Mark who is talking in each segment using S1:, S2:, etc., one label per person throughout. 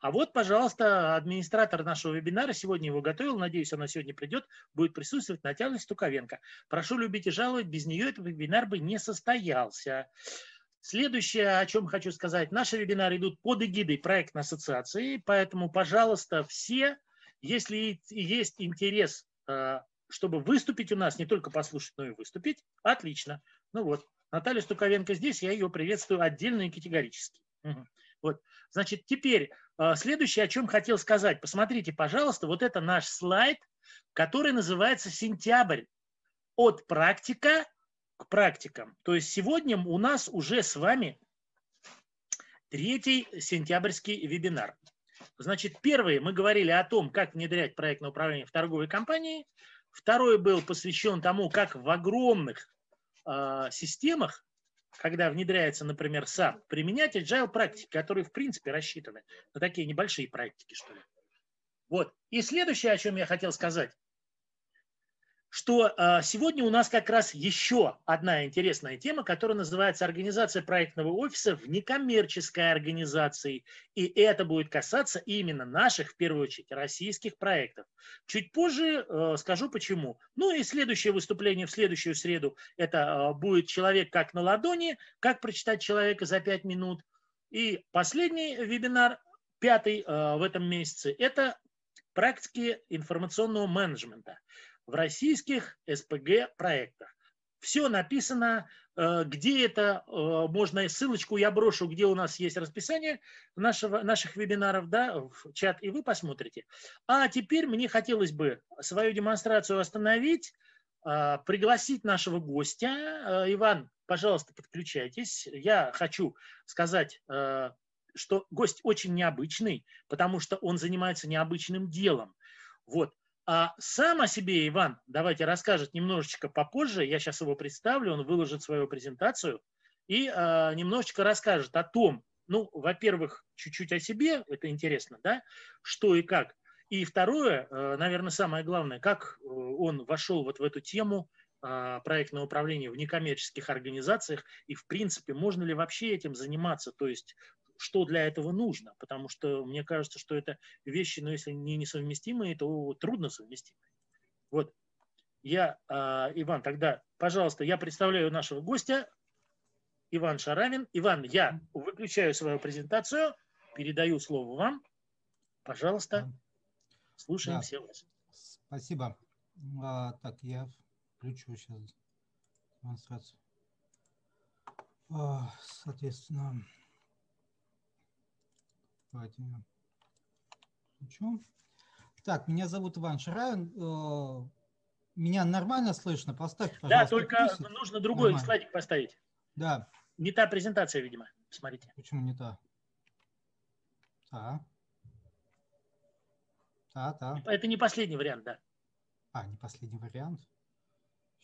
S1: А вот, пожалуйста, администратор нашего вебинара сегодня его готовил. Надеюсь, она сегодня придет, будет присутствовать Наталья Стуковенко. Прошу любить и жаловать, без нее этот вебинар бы не состоялся. Следующее, о чем хочу сказать. Наши вебинары идут под эгидой проектной ассоциации, поэтому, пожалуйста, все, если есть интерес, э, чтобы выступить у нас, не только послушать, но и выступить, отлично. Ну вот, Наталья Стуковенко здесь, я ее приветствую отдельно и категорически. Вот. Значит, теперь э, следующее, о чем хотел сказать. Посмотрите, пожалуйста, вот это наш слайд, который называется «Сентябрь. От практика к практикам. То есть сегодня у нас уже с вами третий сентябрьский вебинар. Значит, первый мы говорили о том, как внедрять проектное управление в торговой компании. Второй был посвящен тому, как в огромных э, системах, когда внедряется, например, SAP, применять agile практики, которые, в принципе, рассчитаны на такие небольшие практики, что ли. Вот. И следующее, о чем я хотел сказать, что а, сегодня у нас как раз еще одна интересная тема, которая называется организация проектного офиса в некоммерческой организации. И это будет касаться именно наших, в первую очередь, российских проектов. Чуть позже э, скажу почему. Ну и следующее выступление в следующую среду, это а, будет «Человек как на ладони», как прочитать человека за пять минут. И последний вебинар, пятый э, в этом месяце, это практики информационного менеджмента в российских СПГ проектах. Все написано, э, где это, э, можно ссылочку я брошу, где у нас есть расписание нашего, наших вебинаров, да, в чат, и вы посмотрите. А теперь мне хотелось бы свою демонстрацию остановить, э, пригласить нашего гостя. Иван, пожалуйста, подключайтесь. Я хочу сказать, что гость очень необычный, потому что он занимается необычным делом. Вот. А сам о себе Иван, давайте расскажет немножечко попозже, я сейчас его представлю, он выложит свою презентацию и а, немножечко расскажет о том, ну, во-первых, чуть-чуть о себе, это интересно, да, что и как. И второе, э, наверное, самое главное, как э, он вошел вот в эту тему а, проектного управления в некоммерческих организациях и, в принципе, можно ли вообще этим заниматься, то есть что для этого нужно, потому что мне кажется, что это вещи, но ну, если не несовместимые, то трудно совместимые. Вот. Я, э, Иван, тогда, пожалуйста, я представляю нашего гостя, Иван Шаравин. Иван, я выключаю свою презентацию, передаю слово вам. Пожалуйста, слушаем да. все вас.
S2: Спасибо. А, так, я включу сейчас демонстрацию. А, соответственно, Давайте я включу. Так, меня зовут Иван Шаравин. Э, меня нормально слышно? Поставьте,
S1: пожалуйста. Да, только плюсик. нужно другой нормально. слайдик поставить.
S2: Да.
S1: Не та презентация, видимо. Смотрите.
S2: Почему не та? Та. Та, та.
S1: Это не последний вариант, да.
S2: А, не последний вариант.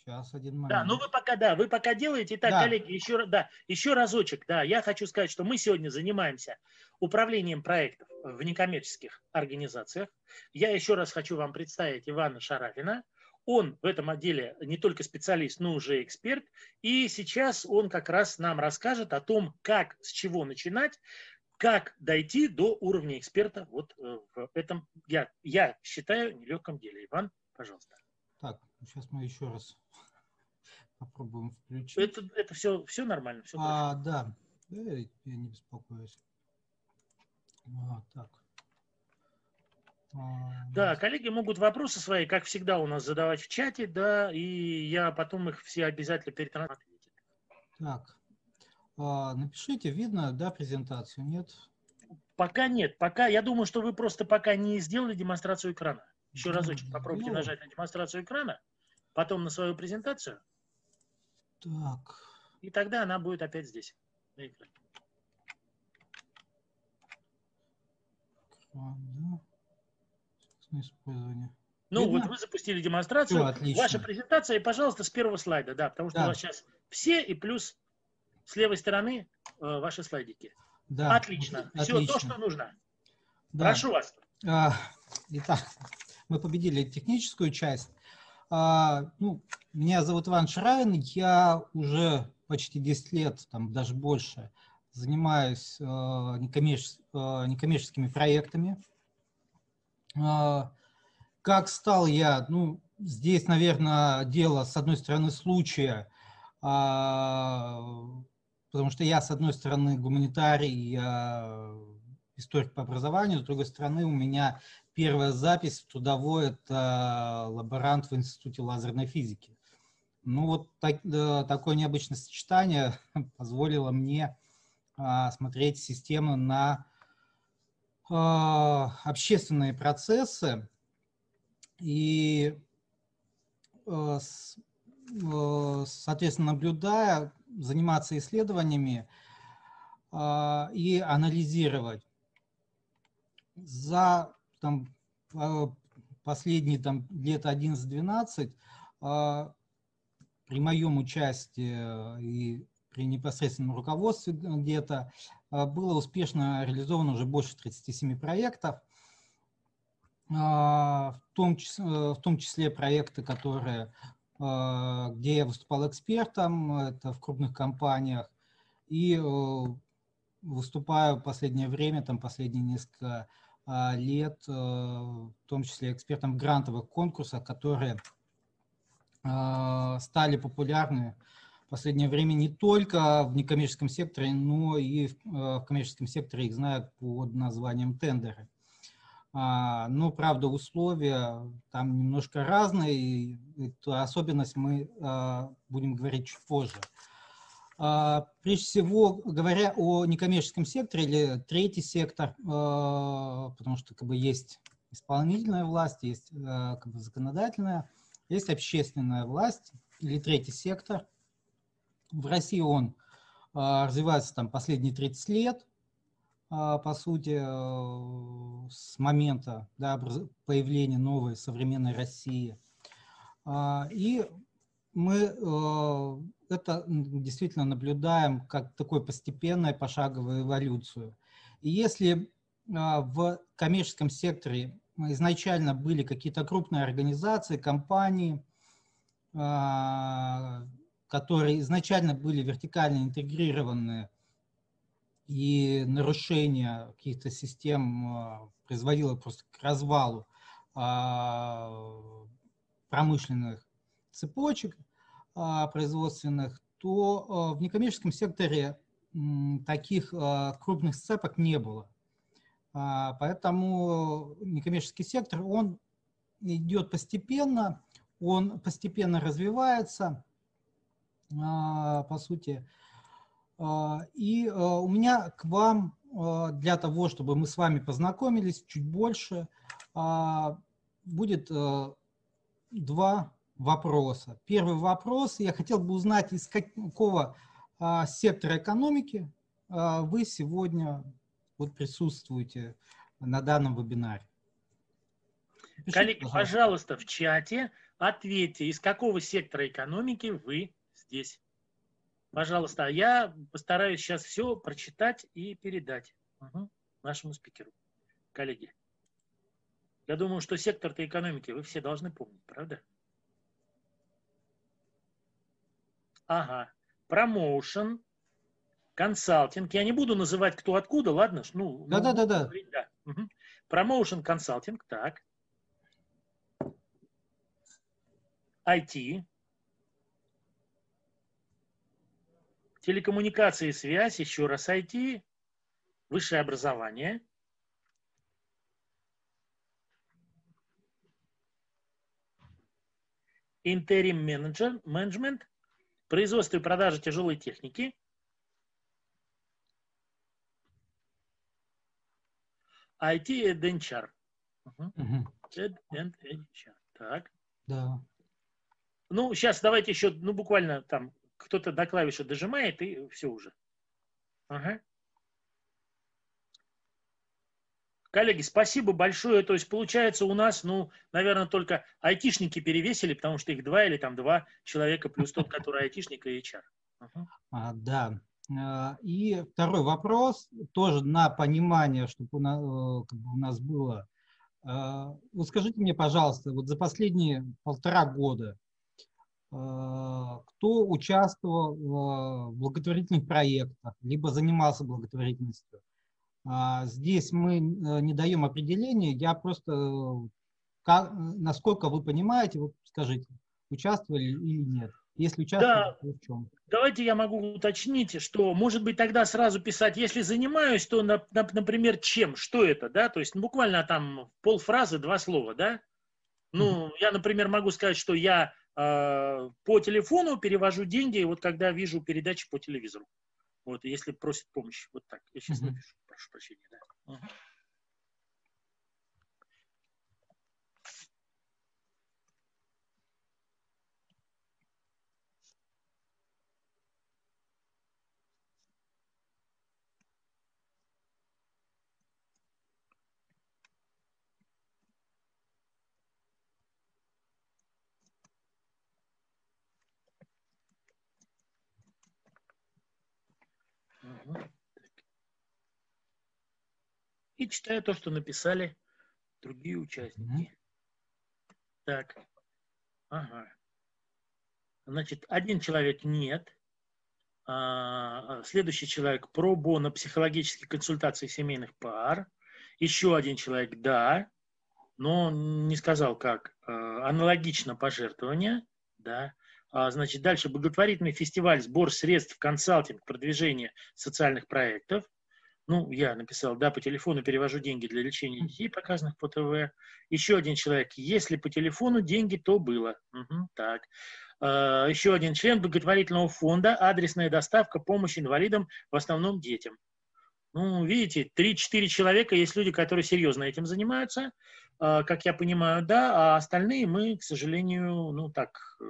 S2: Сейчас один
S1: момент. Да, ну вы пока, да, вы пока делаете. Так, да. коллеги, еще, да, еще разочек, да, я хочу сказать, что мы сегодня занимаемся управлением проектов в некоммерческих организациях. Я еще раз хочу вам представить Ивана Шарафина. Он в этом отделе не только специалист, но уже эксперт. И сейчас он как раз нам расскажет о том, как, с чего начинать, как дойти до уровня эксперта вот э, в этом, я, я считаю, нелегком деле. Иван, пожалуйста.
S2: Так, сейчас мы еще раз попробуем включить.
S1: Это, это все, все нормально. Все
S2: а, да. да, я не беспокоюсь. А, так.
S1: А, да, коллеги могут вопросы свои, как всегда, у нас задавать в чате, да, и я потом их все обязательно перетрансляю.
S2: Так, а, напишите, видно, да, презентацию, нет?
S1: Пока нет, пока, я думаю, что вы просто пока не сделали демонстрацию экрана. Еще разочек попробуйте ну, нажать на демонстрацию экрана, потом на свою презентацию.
S2: Так.
S1: И тогда она будет опять здесь, на экране.
S2: использование.
S1: Ну, Видно? вот вы запустили демонстрацию. Все, отлично. Ваша презентация, и, пожалуйста, с первого слайда, да, потому что да. у вас сейчас все и плюс с левой стороны э, ваши слайдики. Да. Отлично. Отлично. Все то, что нужно. Да. Прошу вас.
S2: А, итак, мы победили техническую часть. А, ну, меня зовут Иван Шаравин, я уже почти 10 лет, там даже больше, занимаюсь некоммерческими проектами. Как стал я, ну, здесь, наверное, дело, с одной стороны, случая, потому что я, с одной стороны, гуманитарий, я историк по образованию, с другой стороны, у меня первая запись в трудовой – это лаборант в Институте лазерной физики. Ну вот так, такое необычное сочетание позволило мне а, смотреть систему на а, общественные процессы и, а, соответственно, наблюдая, заниматься исследованиями и анализировать. За там, последние там, лет 11-12 при моем участии и при непосредственном руководстве где-то было успешно реализовано уже больше 37 проектов, в том числе, в том числе проекты, которые, где я выступал экспертом, это в крупных компаниях, и выступаю в последнее время, там последние несколько лет, в том числе экспертом в грантовых конкурсах, которые стали популярны в последнее время не только в некоммерческом секторе, но и в, коммерческом секторе их знают под названием тендеры. А, но, правда, условия там немножко разные, и эту особенность мы а, будем говорить чуть позже. А, прежде всего, говоря о некоммерческом секторе или третий сектор, потому что как бы, есть исполнительная власть, есть как бы, законодательная, есть общественная власть или третий сектор – в России он а, развивается там последние 30 лет, а, по сути, с момента да, появления новой современной России. А, и мы это действительно наблюдаем как такую постепенную пошаговую эволюцию. И если в коммерческом секторе изначально были какие-то крупные организации, компании, которые изначально были вертикально интегрированы, и нарушение каких-то систем а, производило просто к развалу а, промышленных цепочек а, производственных, то в некоммерческом секторе таких крупных сцепок не было. Поэтому некоммерческий сектор, он идет постепенно, он постепенно развивается, а, по сути. А, и а, у меня к вам для того, чтобы мы с вами познакомились чуть больше, будет два вопроса. Первый вопрос. Я хотел бы узнать, из какого сектора экономики вы сегодня вот присутствуете на данном вебинаре.
S1: Пишите, Коллеги, пожалуйста. пожалуйста, в чате ответьте, из какого сектора экономики вы здесь. Пожалуйста, а я постараюсь сейчас все прочитать и передать угу, нашему спикеру, коллеги. Я думаю, что сектор-то экономики вы все должны помнить, правда? Ага. Промоушен, консалтинг. Я не буду называть кто откуда, ладно? Ну,
S2: да, ну, да, да,
S1: да. Промоушен, консалтинг, так. IT, телекоммуникации и связь, еще раз IT, высшее образование. Интерим менеджмент, производство и продажа тяжелой техники. IT and HR. Угу. HR. Так.
S2: Да.
S1: Ну, сейчас давайте еще, ну, буквально там кто-то до клавиши дожимает, и все уже. Ага. Коллеги, спасибо большое. То есть получается у нас, ну, наверное, только айтишники перевесили, потому что их два или там два человека, плюс тот, который айтишник и HR.
S2: А, да. А, и второй вопрос, тоже на понимание, чтобы у нас, э, как бы у нас было. А, вот скажите мне, пожалуйста, вот за последние полтора года кто участвовал в благотворительных проектах, либо занимался благотворительностью. Здесь мы не даем определения, я просто, как, насколько вы понимаете, вот скажите, участвовали или нет. Если участвовали, да. то в чем?
S1: Давайте я могу уточнить, что, может быть, тогда сразу писать, если занимаюсь, то, например, чем, что это, да, то есть буквально там полфразы, два слова, да. Ну, я, например, могу сказать, что я э, по телефону перевожу деньги, вот когда вижу передачи по телевизору. Вот, если просит помощи. Вот так. Я сейчас напишу, прошу прощения. Да. Угу. И читаю то, что написали другие участники. Mm-hmm. Так. Ага. Значит, один человек нет. А, следующий человек про бона психологические консультации семейных пар. Еще один человек да, но не сказал как. А, аналогично пожертвования, да. А, значит, дальше благотворительный фестиваль, сбор средств, консалтинг, продвижение социальных проектов. Ну, я написал, да, по телефону перевожу деньги для лечения детей, показанных по ТВ. Еще один человек, если по телефону деньги, то было. Угу, так. А, еще один член благотворительного фонда, адресная доставка, помощь инвалидам, в основном детям. Ну, видите, 3-4 человека, есть люди, которые серьезно этим занимаются, а, как я понимаю, да, а остальные мы, к сожалению, ну так, э,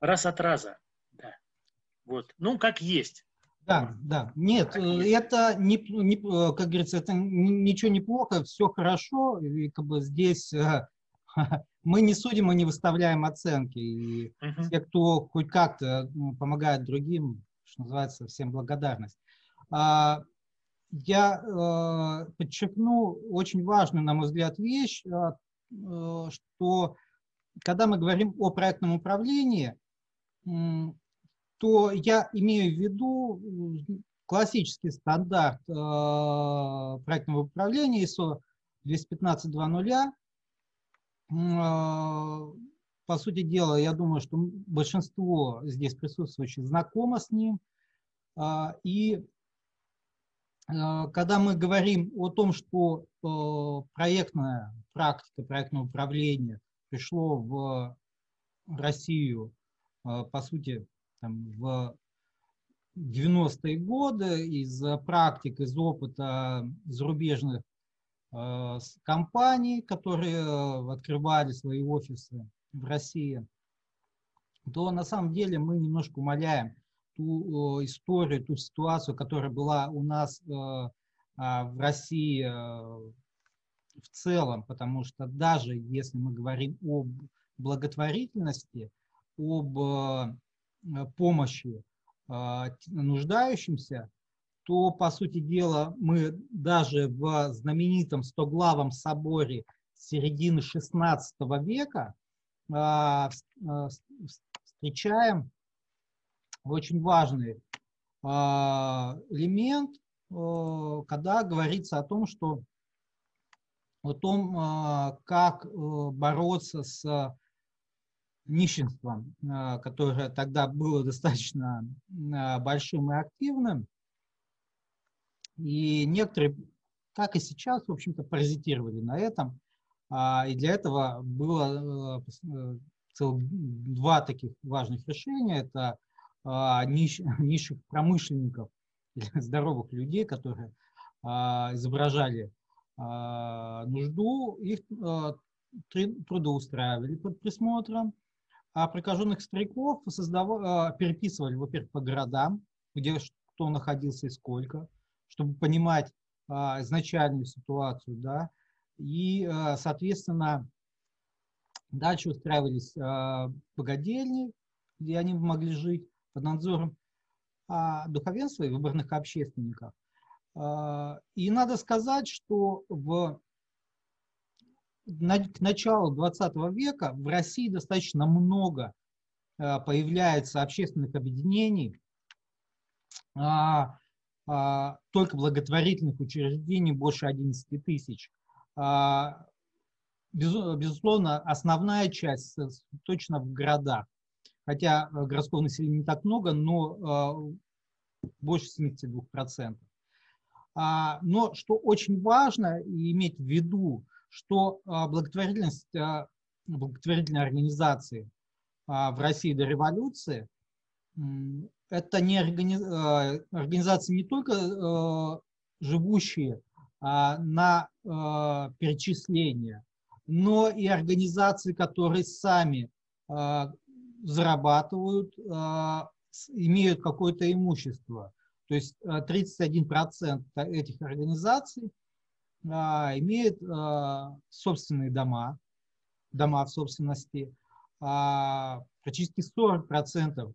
S1: раз от раза. Да. Вот. Ну, как есть.
S2: Да, да. Нет, э, это не, не, э, как говорится, это ничего не плохо, все хорошо. И как бы здесь э, мы не судим и не выставляем оценки. И uh-huh. те, кто хоть как-то помогает другим, что называется, всем благодарность. А, я подчеркну очень важную, на мой взгляд, вещь, э, что когда мы говорим о проектном управлении, то я имею в виду классический стандарт э, проектного управления ISO 215.2.0. Э, по сути дела, я думаю, что большинство здесь присутствующих знакомо с ним. Э, и когда мы говорим о том, что проектная практика, проектное управление пришло в Россию а, по сути, там, в 90-е годы из практик, из опыта зарубежных э, компаний, которые открывали свои офисы в России, то на самом деле мы немножко умаляем ту э, историю, ту ситуацию, которая была у нас э, э, в России э, в целом, потому что даже если мы говорим об благотворительности, об э, помощи э, нуждающимся, то, по сути дела, мы даже в знаменитом Стоглавом соборе середины XVI века э, встречаем очень важный элемент, когда говорится о том, что о том, как бороться с нищенством, а, которое тогда было достаточно а, большим и активным. И некоторые, как и сейчас, в общем-то, паразитировали на этом. А, и для этого было э, цел, два таких важных решения. Это нищ, низших промышленников, здоровых людей, которые изображали нужду, их трудоустраивали под присмотром, а прикаженных стариков создав... А, переписывали, во-первых, по городам, где кто находился и сколько, чтобы понимать а, изначальную ситуацию, да, и, а, соответственно, дальше устраивались а, богадельни, где они могли жить под надзором а, духовенства и выборных общественников. А, и надо сказать, что в к началу 20 века в России достаточно много э, появляется общественных объединений, а, а, только благотворительных учреждений больше 11 тысяч. А, безусловно, основная часть точно в городах. Хотя э, городского населения не так много, но больше 72%. Но что очень важно иметь в виду, что а, благотворительность, а, благотворительной организации а, в России до революции это не органи... организации не только живущие на перечисления, но и организации, которые сами зарабатывают, имеют какое-то имущество. То есть 31% этих организаций а, имеет а, собственные дома, дома в собственности, а, практически 40%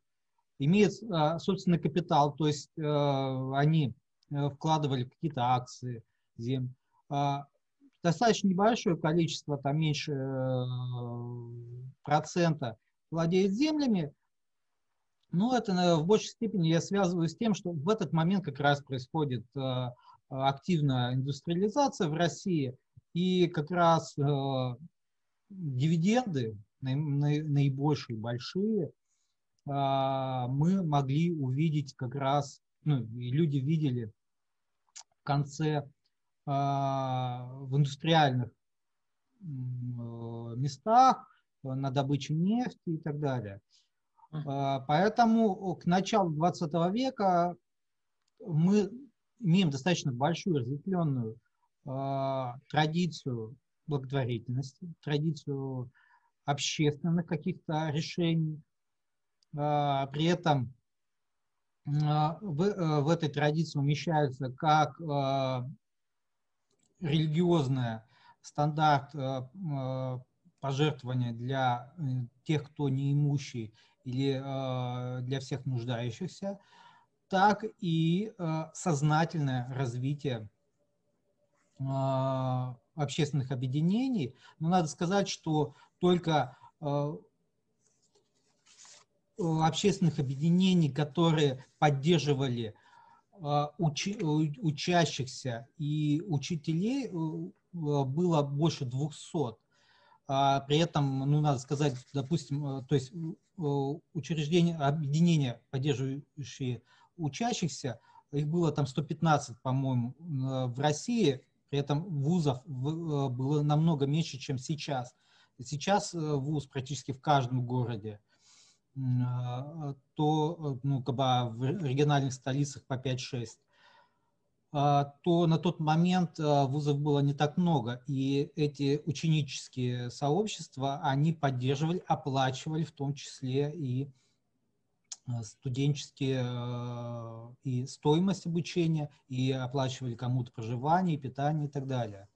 S2: имеет собственный капитал, то есть они э, вкладывали какие-то акции, зем. Достаточно небольшое количество, там меньше э, процента владеет землями, но это в большей степени я связываю с тем, что в этот момент как раз происходит активная индустриализация в России, и как раз э, дивиденды, наибольшие, большие, э, мы могли увидеть как раз, ну, и люди видели в конце э, в индустриальных местах, на добыче нефти и так далее. Поэтому к началу 20 века мы имеем достаточно большую разветвленную э, традицию благотворительности, традицию общественных каких-то решений. Э, при этом э, в, э, в этой традиции умещаются как э, религиозная стандарт э, э, пожертвования для тех, кто неимущий, или э, для всех нуждающихся, так и э, сознательное развитие э, общественных объединений. Но надо сказать, что только э, общественных объединений, которые поддерживали учи, учащихся и учителей, было больше 200. А при этом, ну, надо сказать, допустим, то есть учреждения, объединения, поддерживающие учащихся, их было там 115, по-моему, в России, при этом вузов э, было намного меньше, чем сейчас. Сейчас э, вуз практически в каждом городе, э, то ну, как бы а в региональных столицах по 5-6 то на тот момент вузов было не так много, и эти ученические сообщества, они поддерживали, оплачивали в том числе и Э, студенческие э, и стоимость обучения, и оплачивали кому-то проживание, питание и так далее.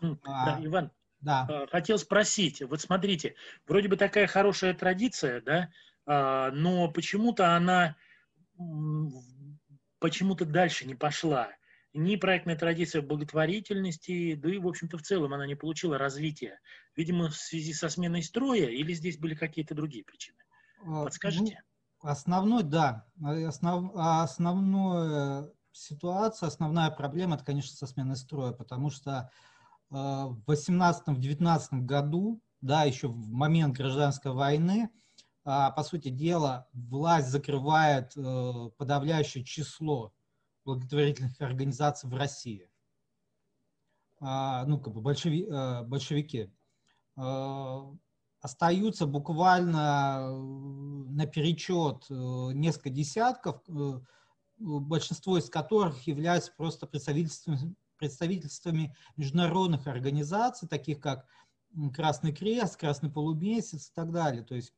S1: Да, а, Иван, да. Э, хотел спросить, вот смотрите, вроде бы такая хорошая традиция, да, а, но почему-то она почему-то дальше не пошла. Ни проектная традиция благотворительности, да и, в общем-то, в целом она не получила развития. Видимо, в связи со сменой строя или здесь были какие-то другие причины? Ну, Подскажите? Ну,
S2: Основной, да, основ, основная ситуация, основная проблема, это, конечно, со сменой строя, потому что э, в 18-19 году, да, еще в момент гражданской войны, э, по сути дела, власть закрывает э, подавляющее число благотворительных организаций в России. Э, ну, как бы большеви, э, большевики. Остаются буквально э, наперечет э, несколько десятков, э, большинство из которых являются просто представительствами, представительствами международных организаций, таких как Красный Крест, Красный Полумесяц и так далее. То есть,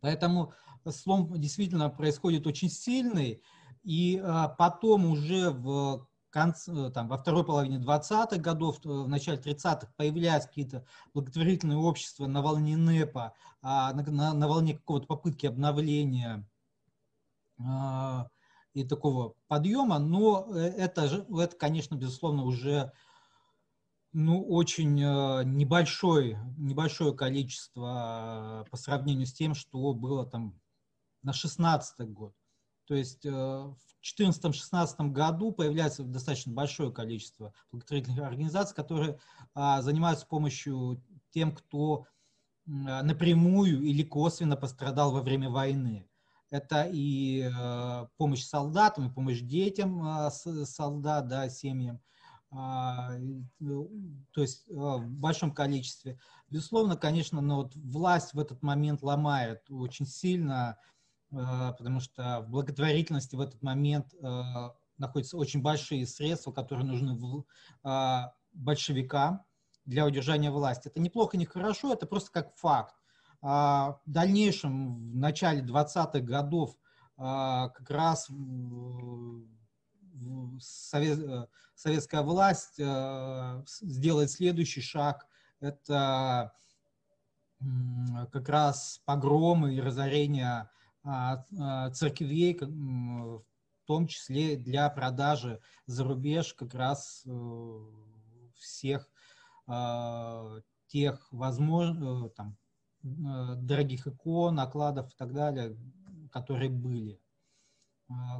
S2: поэтому слом действительно происходит очень сильный, и потом уже в конце, э, там, во второй половине 20-х годов, э, в начале 30-х появляются какие-то благотворительные общества на волне НЭПа, а, на, на, на волне какого-то попытки обновления а, и такого подъема, но э, это, это, конечно, безусловно, уже Ну, очень небольшое, небольшое количество по сравнению с тем, что было там на 16 год. То есть в 2014-2016 году появляется достаточно большое количество благотворительных организаций, которые а, занимаются помощью тем, кто а, напрямую или косвенно пострадал во время войны. Это и а, помощь солдатам, и помощь детям а, солдат, да, семьям, а, то есть а, в большом количестве. Безусловно, конечно, но вот власть в этот момент ломает очень сильно Э, потому что в благотворительности в этот момент э, находятся очень большие средства, которые нужны э, большевикам для удержания власти. Это неплохо, не хорошо, это просто как факт. А в дальнейшем, в начале 20-х годов, как раз советская власть сделает следующий шаг. Это как раз погромы и разорение церквей, в том числе для продажи за рубеж как раз э, всех а, тех возможно, э, там, э, дорогих икон, накладов и так далее, которые были.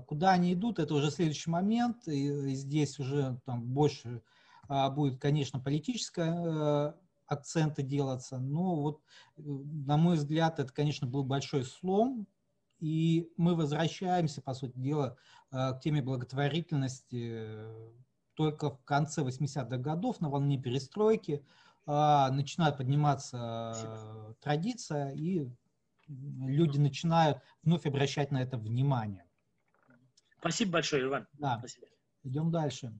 S2: Куда они идут, это уже следующий момент, и здесь уже там больше будет, конечно, политическое акценты делаться, но вот, на мой взгляд, это, конечно, был большой слом и мы возвращаемся, по сути дела, э, к теме благотворительности э, только в конце 80-х годов на волне перестройки э, начинает подниматься традиция, и люди начинают вновь обращать на это внимание.
S1: Спасибо большое, Иван.
S2: Да.
S1: Спасибо.
S2: Идем дальше.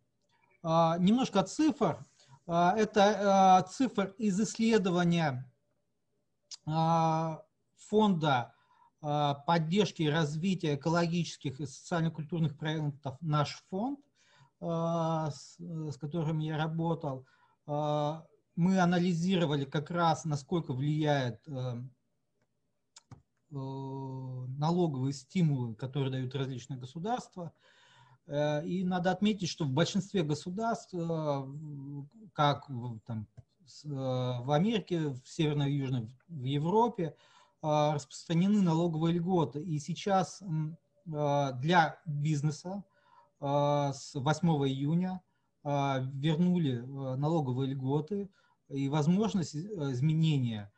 S2: Немножко цифр. Это цифр из исследования фонда а, поддержки и развития экологических и социально-культурных проектов наш фонд, а, с которым я работал, а, мы анализировали как раз, насколько влияет э, налоговые стимулы, которые дают различные государства. Э, и надо отметить, что в большинстве государств, как там, в Америке, в Северной и Южной, в Европе, а, распространены налоговые льготы. И сейчас а, для бизнеса а, с 8 июня вернули налоговые льготы и возможность э, изменения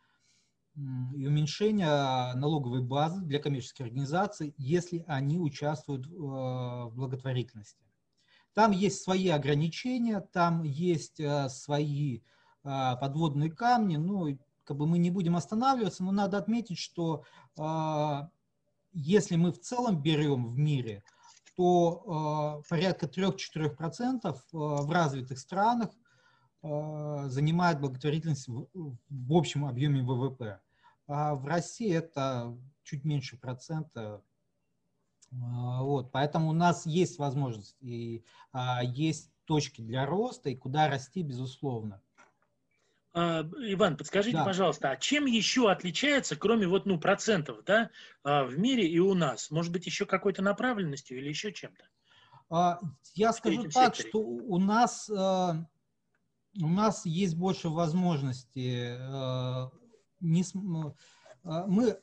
S2: и уменьшения налоговой базы для коммерческих организаций, если они участвуют в благотворительности. Там есть свои ограничения, там есть э, свои подводные камни, ну, как бы мы не будем останавливаться, но надо отметить, что э, если мы в целом берем в мире, то э, порядка 3-4% э, в развитых странах э, занимает благотворительность в, в общем объеме ВВП. А в России это чуть меньше процента. Вот, поэтому у нас есть возможность и а, есть точки для роста, и куда расти, безусловно.
S1: А, Иван, подскажите, да. пожалуйста, а чем еще отличается, кроме вот, ну, процентов, да, а, в мире и у нас? Может быть, еще какой-то направленностью или еще чем-то?
S2: А, я скажу так, секторе? что у нас, у нас есть больше возможностей. Мы,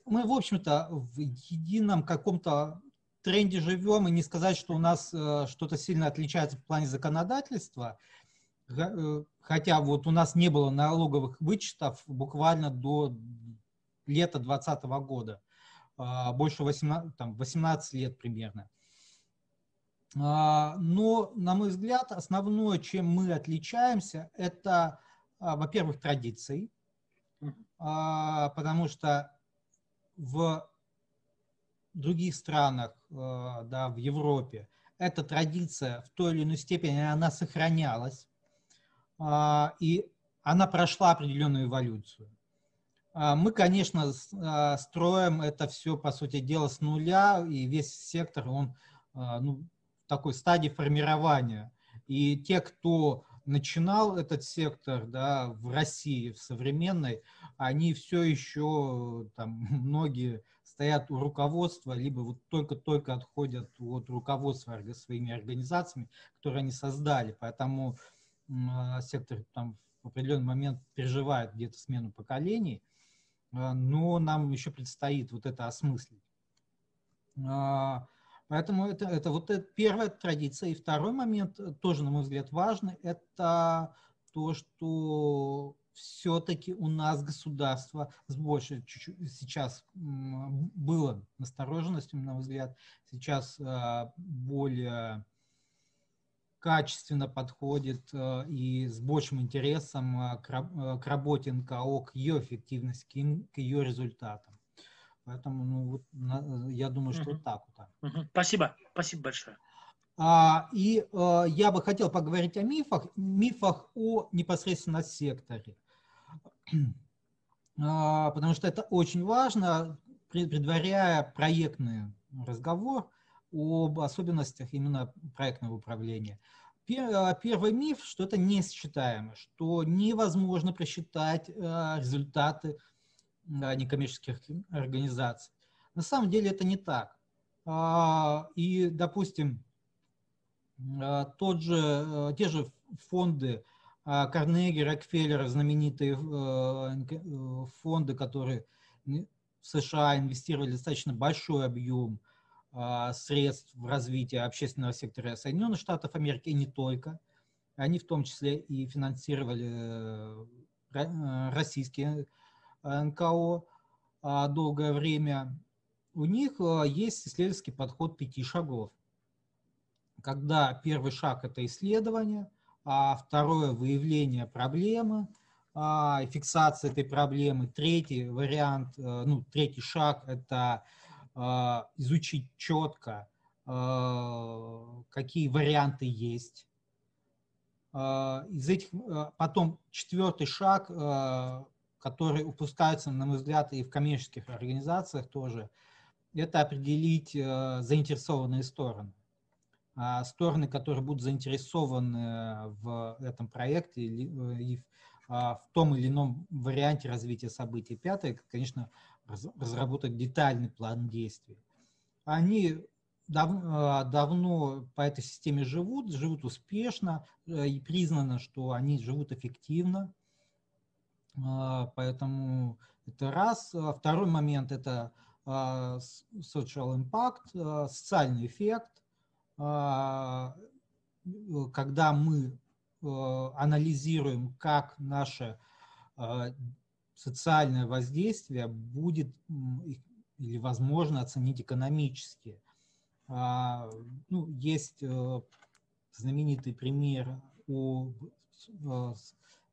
S2: мы, в общем-то, в едином каком-то тренде живем, и не сказать, что у нас что-то сильно отличается в плане законодательства – Э, хотя вот у нас не было налоговых вычетов буквально до лета 2020 года, а, больше 18, там, 18 лет примерно. А, но, на мой взгляд, основное, чем мы отличаемся, это, а, во-первых, традиции, потому что в других странах, да, в Европе, эта традиция в той или иной степени она сохранялась. А, и она прошла определенную эволюцию. А, мы, конечно, а, строим это все, по сути дела, с нуля, и весь сектор, он ну, в такой стадии формирования. И те, кто начинал этот сектор да, в России, в современной, они все еще, там, многие стоят у руководства, либо вот только-только отходят от руководства своими организациями, которые они создали. Поэтому сектор там в определенный момент переживает где-то смену поколений, но нам еще предстоит вот это осмыслить. Поэтому это, это вот это первая традиция. И второй момент, тоже, на мой взгляд, важный, это то, что все-таки у нас государство с большей чуть-чуть сейчас было настороженностью, на мой взгляд, сейчас а, более качественно подходит а, и с большим интересом а, к работе НКО, к ее эффективности, к ее результатам. Поэтому, ну, вот, я думаю, что вот так вот.
S1: Спасибо, спасибо большое.
S2: А, и я бы хотел поговорить о мифах, мифах о непосредственно секторе. А, потому что это очень важно, предваряя проектный разговор об особенностях именно проектного управления. А, первый миф, что это несчитаемо, что невозможно просчитать а, результаты некоммерческих организаций. На самом деле это не так. И, допустим, тот же, те же фонды а Карнеги, Рокфеллер, знаменитые э, э, фонды, которые в США инвестировали достаточно большой объем а, средств в развитие общественного сектора Соединенных Штатов Америки, и не только. Они в том числе и финансировали э, российские НКО а, долгое время. У них есть исследовательский подход пяти шагов. Когда первый шаг – это исследование – а второе – выявление проблемы а, фиксация этой проблемы. Третий вариант, э, ну, третий шаг – это а, изучить четко, а, какие варианты есть. Из этих, потом четвертый шаг, который упускается, на мой взгляд, и в коммерческих организациях тоже, это определить заинтересованные стороны. А, стороны, которые будут заинтересованы в этом проекте и в, а, в том или ином варианте развития событий. Пятое, конечно, разработать детальный план действий. Они дав, а, давно по этой системе живут, живут успешно э, и признано, что они живут эффективно. Поэтому это раз. Второй момент – это social impact, социальный эффект. Когда мы анализируем, как наше а, социальное воздействие будет или возможно оценить экономически. Ну, есть э, знаменитый пример о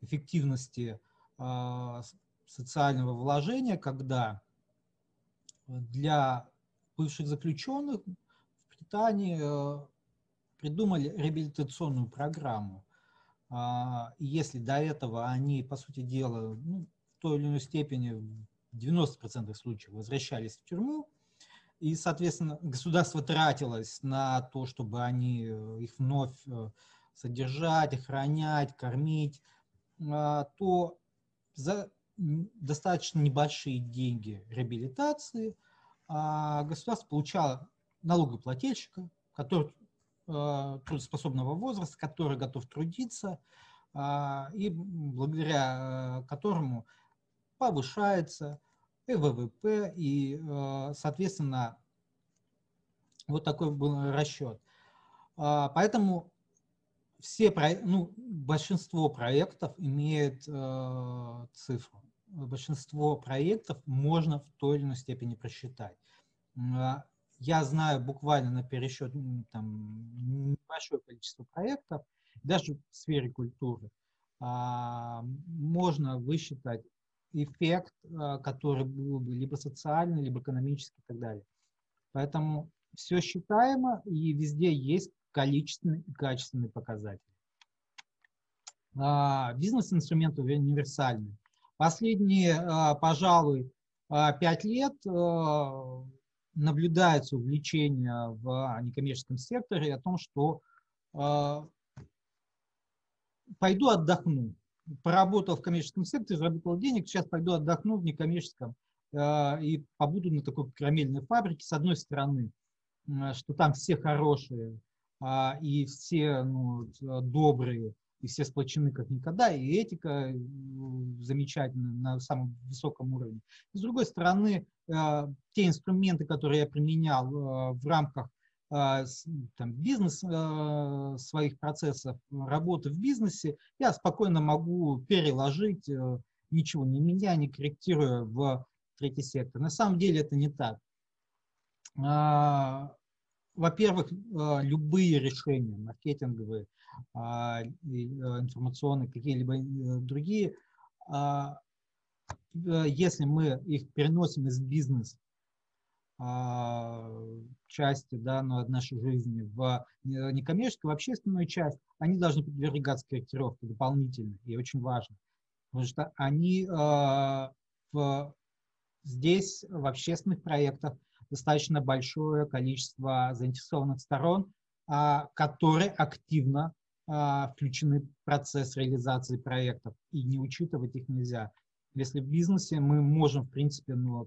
S2: эффективности социального вложения, когда для бывших заключенных Британии э, придумали реабилитационную программу. А, если до этого они, по сути дела, ну, в той или иной степени, в 90% случаев возвращались в тюрьму, и, соответственно, государство тратилось на то, чтобы они э, их вновь э, содержать, охранять, кормить, а, то за достаточно небольшие деньги реабилитации а, государство получало налогоплательщика, который э, трудоспособного возраста, который готов трудиться, э, и благодаря которому повышается и ВВП, и, э, соответственно, вот такой был расчет. Э, поэтому все, ну, большинство проектов имеет э, цифру. Большинство проектов можно в той или иной степени просчитать я знаю буквально на пересчет там, небольшое количество проектов, даже в сфере культуры, а, можно высчитать эффект, а, который был бы либо социальный, либо экономический и так далее. Поэтому все считаемо, и везде есть количественный и качественный показатель. А, бизнес-инструменты универсальны. Последние, а, пожалуй, а, пять лет наблюдается увлечение в некоммерческом секторе о том, что э, пойду отдохну. Поработал в коммерческом секторе, заработал денег, сейчас пойду отдохну в некоммерческом э, и побуду на такой карамельной фабрике. С одной стороны, э, что там все хорошие э, и все ну, добрые, и все сплочены как никогда, и этика замечательная на самом высоком уровне. с другой стороны, те инструменты, которые я применял в рамках там, бизнес своих процессов, работы в бизнесе, я спокойно могу переложить, ничего не меняя, не корректируя в третий сектор. На самом деле это не так. А, во-первых, а, любые решения, маркетинговые, а, информационные, какие-либо э, другие, э, если мы их переносим из бизнеса части да, нашей жизни в некоммерческую, в общественную часть, они должны подвергаться корректировке дополнительно, и очень важно. Потому что они в Здесь в общественных проектах достаточно большое количество заинтересованных сторон, а, которые активно а, включены в процесс реализации проектов, и не учитывать их нельзя. Если в бизнесе мы можем, в принципе, ну, а,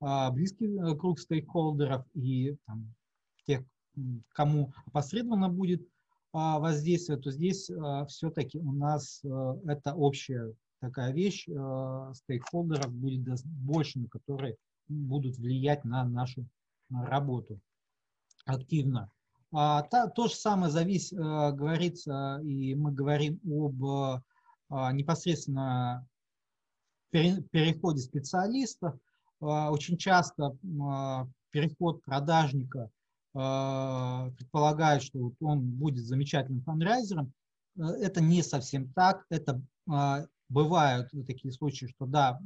S2: близкий э, круг стейкхолдеров и там, тех, кому опосредованно будет воздействие, то здесь все-таки у нас э, это общее такая вещь, э, стейкхолдеров будет больше, на которые будут влиять на нашу работу активно. А, та, то же самое завис, э, говорится, и мы говорим об э, непосредственно пере, переходе специалистов. Э, очень часто э, переход продажника э, предполагает, что он будет замечательным фандрайзером. Э, это не совсем так. Это бывают такие случаи, что да,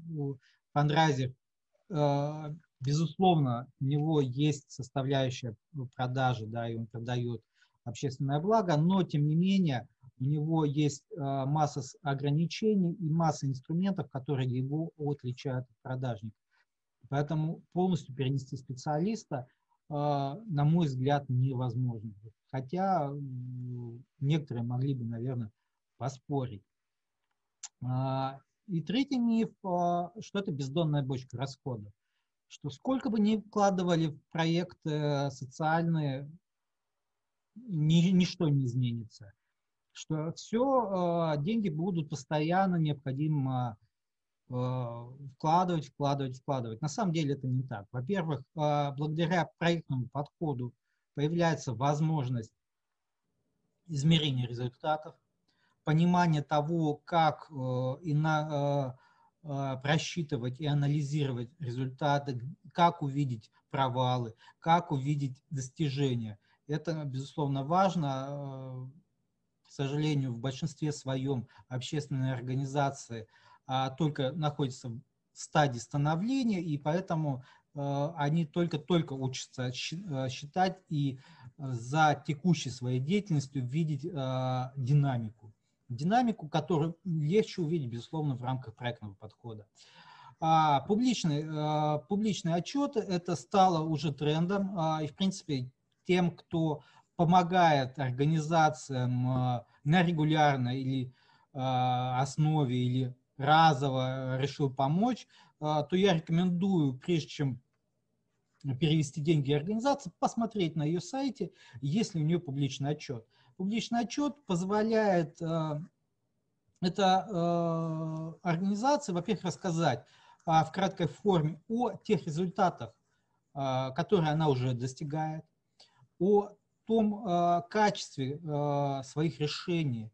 S2: фандрайзер, безусловно, у него есть составляющая продажи, да, и он продает общественное благо, но тем не менее у него есть масса ограничений и масса инструментов, которые его отличают от продажника. Поэтому полностью перенести специалиста, э, на мой взгляд, невозможно. Хотя некоторые могли бы, наверное, поспорить. А, и третий миф, а, что это бездонная бочка расходов. Что сколько бы ни вкладывали в проекты социальные, ни, ничто не изменится. Что все, деньги будут постоянно необходимо вкладывать, вкладывать, вкладывать. На самом деле это не так. Во-первых, благодаря проектному подходу появляется возможность измерения результатов, понимание того, как э, и на, просчитывать и анализировать результаты, как увидеть провалы, как увидеть достижения. Это, безусловно, важно. К сожалению, в большинстве своем общественные организации а, только находятся в стадии становления, и поэтому они только-только учатся считать и за текущей своей деятельностью видеть динамику динамику, которую легче увидеть, безусловно, в рамках проектного подхода. А публичный, а, публичные отчеты – это стало уже трендом, а, и, в принципе, тем, кто помогает организациям а, на регулярной или а, основе, или разово решил помочь, а, то я рекомендую, прежде чем перевести деньги организации, посмотреть на ее сайте, есть ли у нее публичный отчет. Публичный отчет позволяет э, эта э, организация, во-первых, рассказать в краткой форме о тех результатах, э, которые она уже достигает, о том качестве своих решений,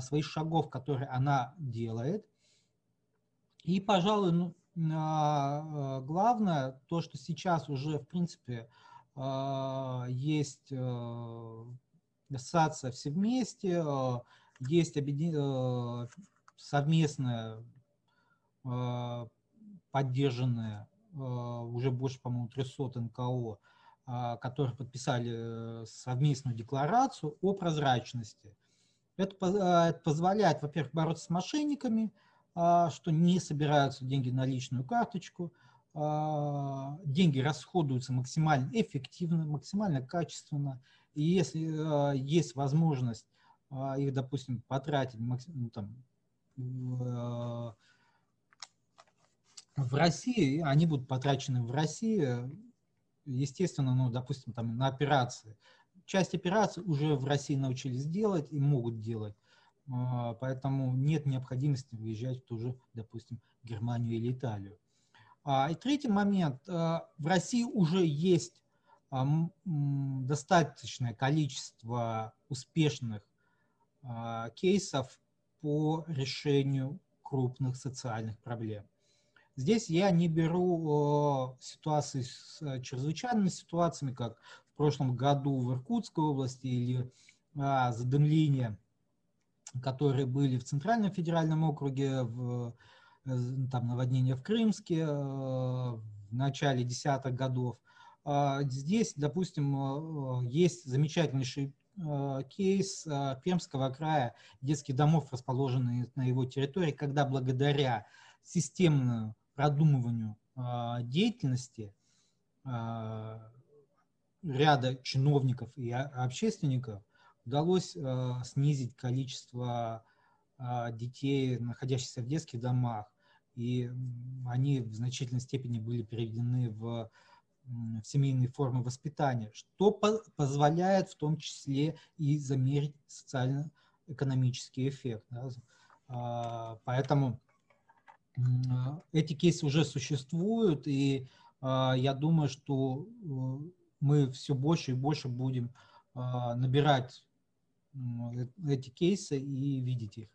S2: своих шагов, которые она делает. И, пожалуй, ну, главное, то, что сейчас уже, в принципе, есть ассоциация все вместе, э, есть объедин... Э, совместная э, поддержанная уже больше, по-моему, 300 НКО, которые подписали совместную декларацию о прозрачности. Это позволяет, во-первых, бороться с мошенниками, что не собираются деньги на личную карточку, деньги расходуются максимально эффективно, максимально качественно, и если э, есть возможность их, допустим, потратить ну, там, в, в России, они будут потрачены в России, естественно, ну, допустим, там, на операции. часть операций уже в России научились делать и могут делать. Поэтому нет необходимости выезжать в ту же, допустим, Германию или Италию. И третий момент. В России уже есть достаточное количество успешных кейсов по решению крупных социальных проблем. Здесь я не беру ситуации с чрезвычайными ситуациями, как в прошлом году в Иркутской области или а, задымления, которые были в Центральном федеральном округе, в, э, там наводнения в Крымске э, в начале десятых годов. А, здесь, допустим, есть замечательнейший кейс Пермского края, детских домов, расположенных на его территории, когда благодаря системному продумыванию деятельности ряда чиновников и общественников удалось а, снизить количество детей, находящихся в детских домах, и они в значительной степени были переведены в, в семейные формы воспитания, что по позволяет в том числе и замерить социально-экономический эффект. Да. Поэтому а, эти кейсы уже существуют, и а, я думаю, что э, мы все больше и больше будем а, набирать эти кейсы и видеть их.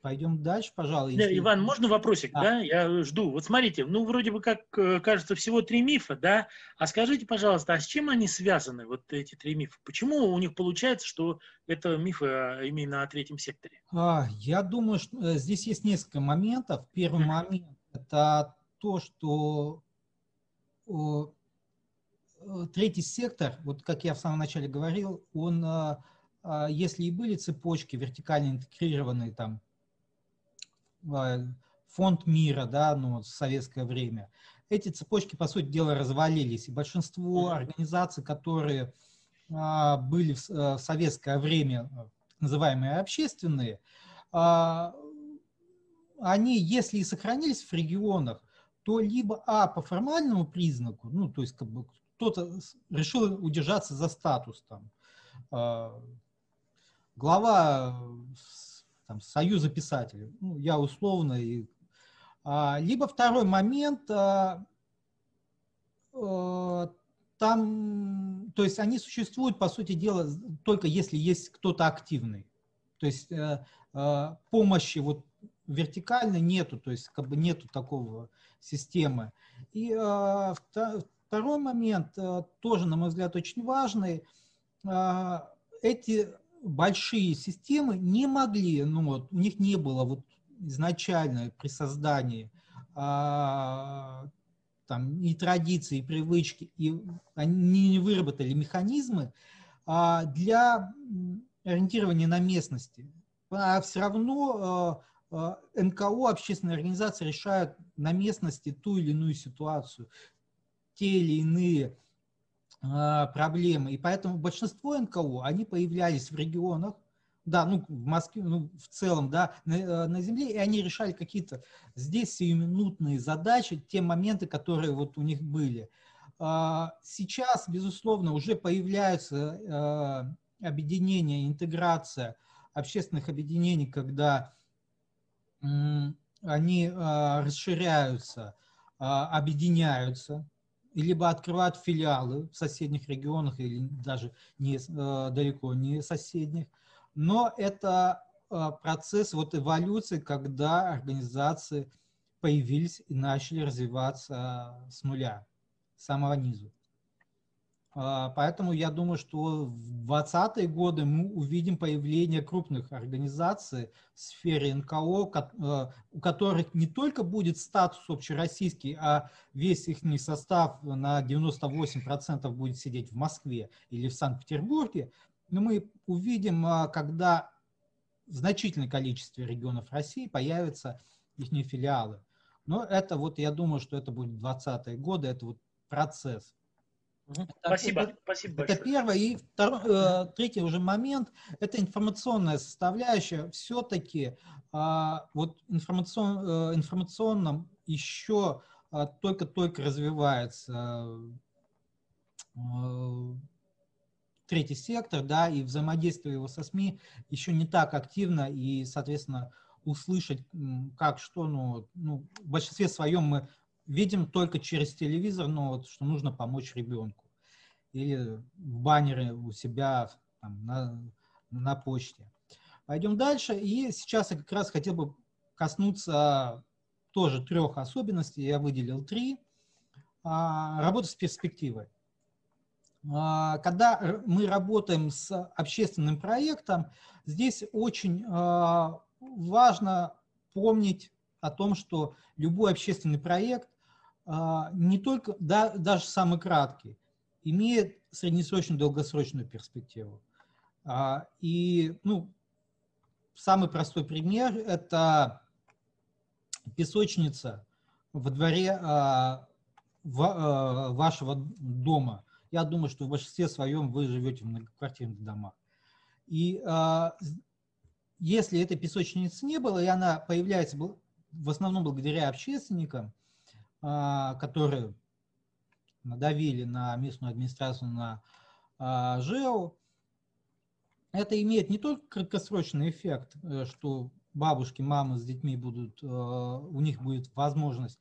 S2: Пойдем дальше, пожалуй.
S1: Если... Иван, можно вопросик, да. да? Я жду. Вот смотрите, ну, вроде бы как, э, кажется, всего три мифа, да? А скажите, пожалуйста, а с чем они связаны, вот эти три мифа? Почему у них получается, что это мифы а, именно о третьем секторе?
S2: А, я думаю, что э, здесь есть несколько моментов. Первый момент – это то, что э, третий сектор, вот как я в самом начале говорил, он, если и были цепочки вертикально интегрированные там фонд мира, да, ну, в советское время, эти цепочки, по сути дела, развалились. И большинство организаций, которые были в, э, советское время, э, называемые общественные, они, если и сохранились в регионах, то либо, а, по формальному признаку, ну, то есть, как бы, кто-то решил удержаться за статус, там, а, глава там, Союза писателей, ну, я условно. И, а, либо второй момент, а, там, то есть они существуют, по сути дела, только если есть кто-то активный. То есть а, а, помощи вот вертикально нету, то есть как бы нету такого системы. И а, второй момент, а, тоже, на мой взгляд, очень важный. А, эти большие системы не могли, ну вот, у них не было вот изначально при создании а, там и традиции, и привычки, и они не выработали механизмы а, для ориентирования на местности. А все равно а, а НКО, общественные организации решают на местности ту или иную ситуацию, те или иные а, проблемы. И поэтому большинство НКО, они появлялись в регионах, да, ну, в Москве, ну, в целом, да, на, э, на земле, и они решали какие-то здесь сиюминутные задачи, те моменты, которые вот у них были. А, сейчас, безусловно, уже появляются э, объединения, интеграция общественных объединений, когда они расширяются, объединяются, либо открывают филиалы в соседних регионах или даже не, э, далеко не соседних. Но это э, процесс вот эволюции, когда организации появились и начали развиваться с нуля, с самого низу. А, поэтому я думаю, что в 20-е годы мы увидим появление крупных организаций в сфере НКО, э, у которых не только будет статус общероссийский, а весь их состав на 98% будет сидеть в Москве или в Санкт-Петербурге. Но мы увидим, а, когда в значительном количестве регионов России появятся их филиалы. Но это вот, я думаю, что это будет 20-е годы, это вот процесс.
S1: Спасибо, это, спасибо
S2: это большое. первое. И второй, э, третий уже момент – это информационная составляющая. Все-таки э, вот информацион, э, информационном еще э, только-только развивается. Э, третий сектор, да, и взаимодействие его со СМИ еще не так активно, и, соответственно, услышать, как что, ну, ну, в большинстве своем мы видим только через телевизор, но вот, что нужно помочь ребенку. Или в баннере у себя там, на, на почте. Пойдем дальше. И сейчас я как раз хотел бы коснуться тоже трех особенностей. Я выделил три. А, работа с перспективой. А, когда мы работаем с общественным проектом, здесь очень а, важно помнить о том, что любой общественный проект не только, да, даже самый краткий, имеет среднесрочную долгосрочную перспективу. И ну, самый простой пример – это песочница во дворе вашего дома – я думаю, что в большинстве своем вы живете в многоквартирных домах. И а, если этой песочницы не было, и она появляется в основном благодаря общественникам, а, которые надавили на местную администрацию, на а, ЖЭО, это имеет не только краткосрочный эффект, э, что бабушки, мамы с детьми будут, э, у них будет возможность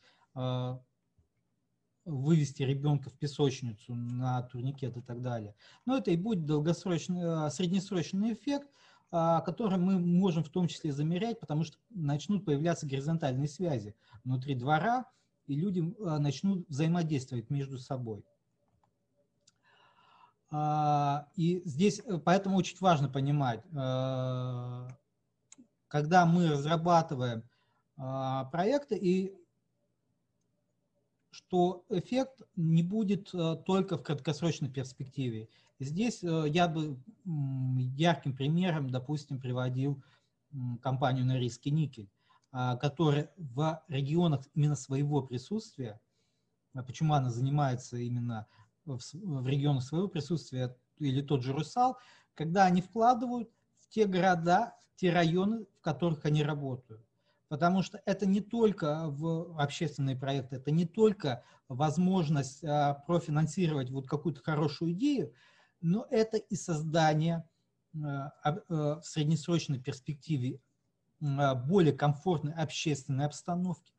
S2: вывести ребенка в песочницу на турникет и так далее. Но это и будет долгосрочный, среднесрочный эффект, а, который мы можем в том числе замерять, потому что начнут появляться горизонтальные связи внутри двора, и люди э, начнут взаимодействовать между собой. А, и здесь э, поэтому очень важно понимать, когда мы разрабатываем а, проекты, и что эффект не будет э, только в краткосрочной перспективе. Здесь э, я бы ярким примером, допустим, приводил компанию на риске никель, а, которая в регионах именно своего присутствия, а почему она занимается именно в регионах своего присутствия, или тот же Русал, когда они вкладывают в те города, в те районы, в которых они работают. Потому что это не только в общественные проекты, это не только возможность а, профинансировать вот какую-то хорошую идею, но это и создание а, а, в среднесрочной перспективе более комфортной общественной обстановки,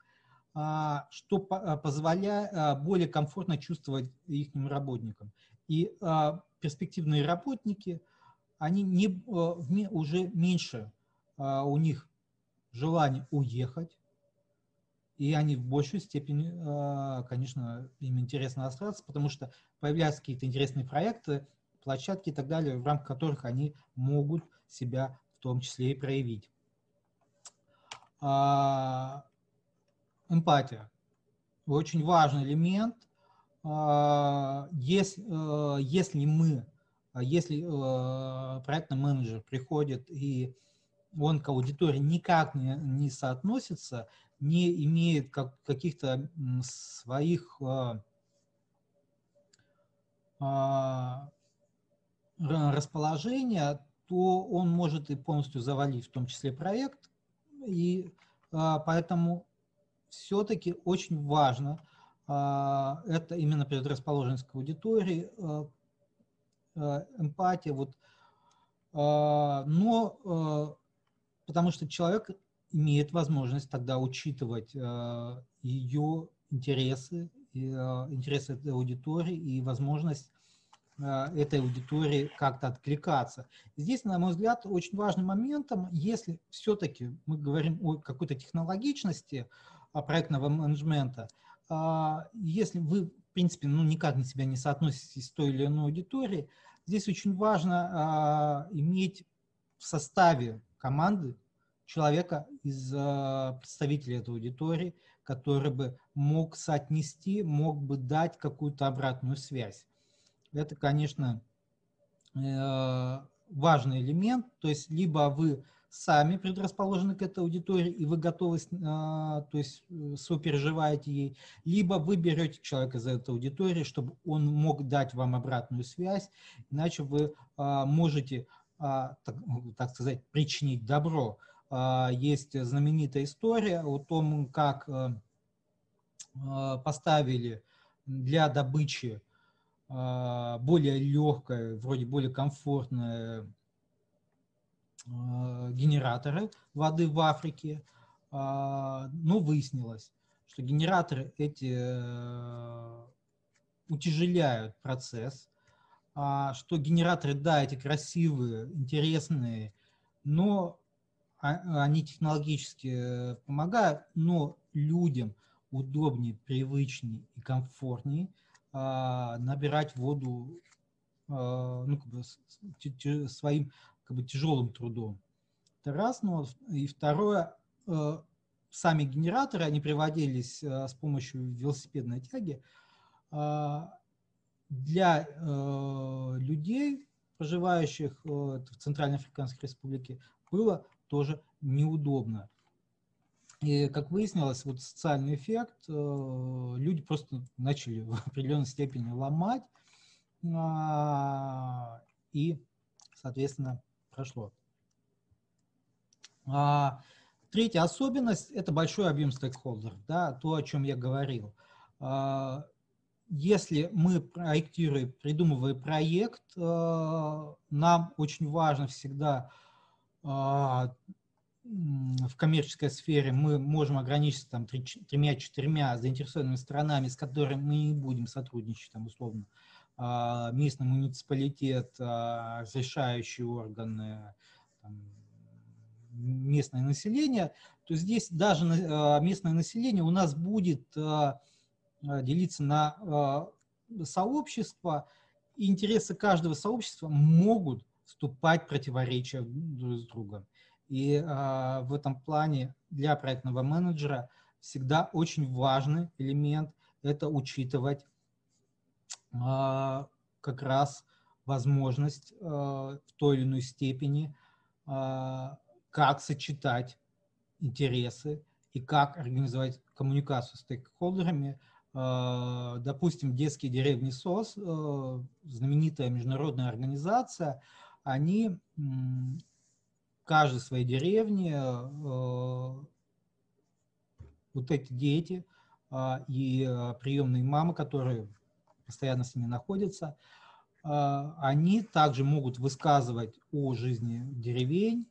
S2: что позволяет более комфортно чувствовать их работникам. И перспективные работники, они не, уже меньше у них желание уехать, и они в большей степени, а, конечно, им интересно остаться, потому что появляются какие-то интересные проекты, площадки и так далее, в рамках которых они могут себя в том числе и проявить. А, эмпатия. Очень важный элемент. А, если, если мы, если проектный менеджер приходит и он к аудитории никак не, не соотносится, не имеет как, каких-то своих а, а, расположения, то он может и полностью завалить в том числе проект. И а, поэтому все-таки очень важно, а, это именно предрасположенность к аудитории, а, эмпатия, вот, но потому что человек имеет возможность тогда учитывать ее интересы, интересы этой аудитории и возможность этой аудитории как-то откликаться. Здесь, на мой взгляд, очень важным моментом, если все-таки мы говорим о какой-то технологичности проектного менеджмента, если вы, в принципе, ну, никак на себя не соотноситесь с той или иной аудиторией, здесь очень важно иметь в составе команды человека из э, представителей этой аудитории, который бы мог соотнести, мог бы дать какую-то обратную связь. Это, конечно, э, важный элемент, то есть либо вы сами предрасположены к этой аудитории, и вы готовы, э, то есть сопереживаете ей, либо вы берете человека из этой аудитории, чтобы он мог дать вам обратную связь, иначе вы можете так, так сказать, причинить добро. А, есть знаменитая история о том, как э, а, поставили для добычи более легкое, вроде более комфортное генераторы воды в Африке, но выяснилось, что генераторы эти утяжеляют процесс, а, что генераторы, да, эти красивые, интересные, но а, они технологически э, помогают, но людям удобнее, привычнее и комфортнее. а, набирать воду ну, как бы, своим как бы, тяжелым трудом. Это раз. Ну, и второе, э, сами генераторы, они приводились э, с помощью велосипедной тяги, а, для э, людей, проживающих в Центральной Африканской Республике, было тоже неудобно. И, как выяснилось, вот социальный эффект, э, люди просто начали в определенной степени ломать, а, и, соответственно, прошло. А, третья особенность – это большой объем стейкхолдеров, да, то, о чем я говорил если мы проектируем, придумывая проект, э, нам очень важно всегда в коммерческой сфере мы можем ограничиться там тремя-четырьмя заинтересованными сторонами, с которыми мы не будем сотрудничать, там, условно, э, местный муниципалитет, разрешающие органы, там, местное население, то здесь даже местное население у нас будет Э, делиться на сообщества, и интересы каждого сообщества могут вступать в противоречия друг с другом. И э, в этом плане для проектного менеджера всегда очень важный элемент – это учитывать как раз возможность в той или иной степени, как сочетать интересы и как организовать коммуникацию с стейкхолдерами. Э, допустим, детские деревни СОС, э, знаменитая международная организация, они каждой своей деревне э, вот эти дети и приемные мамы, которые постоянно с ними находятся, они также могут высказывать о жизни деревень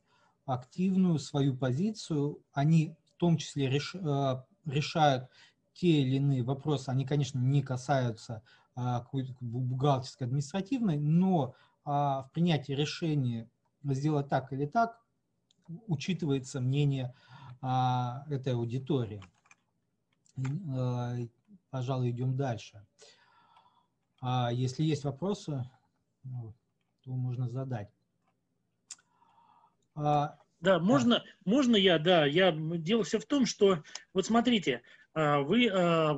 S2: активную свою позицию. Они в том числе решают те или иные вопросы, они, конечно, не касаются а, какой-то бухгалтерской, административной, но а, в принятии решения сделать так или так учитывается мнение а, этой аудитории. А, пожалуй, идем дальше. А, если есть вопросы, то можно задать.
S1: А, да, можно, можно я, да, я, дело все в том, что, вот смотрите, вы а,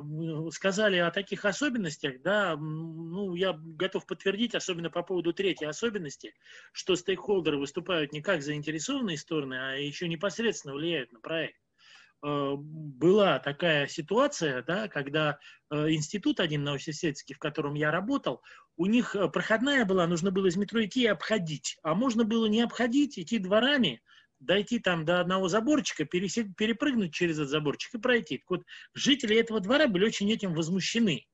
S1: сказали о таких особенностях, да, ну, я готов подтвердить, особенно по поводу третьей особенности, что стейкхолдеры выступают не как заинтересованные стороны, а еще непосредственно влияют на проект. А, была такая ситуация, да, когда институт один научно-исследовательский, в котором я работал, у них проходная была, нужно было из метро идти и обходить, а можно было не обходить, идти дворами, дойти там до одного заборчика, пересек, перепрыгнуть через этот заборчик и пройти. Вот жители этого двора были очень этим возмущены.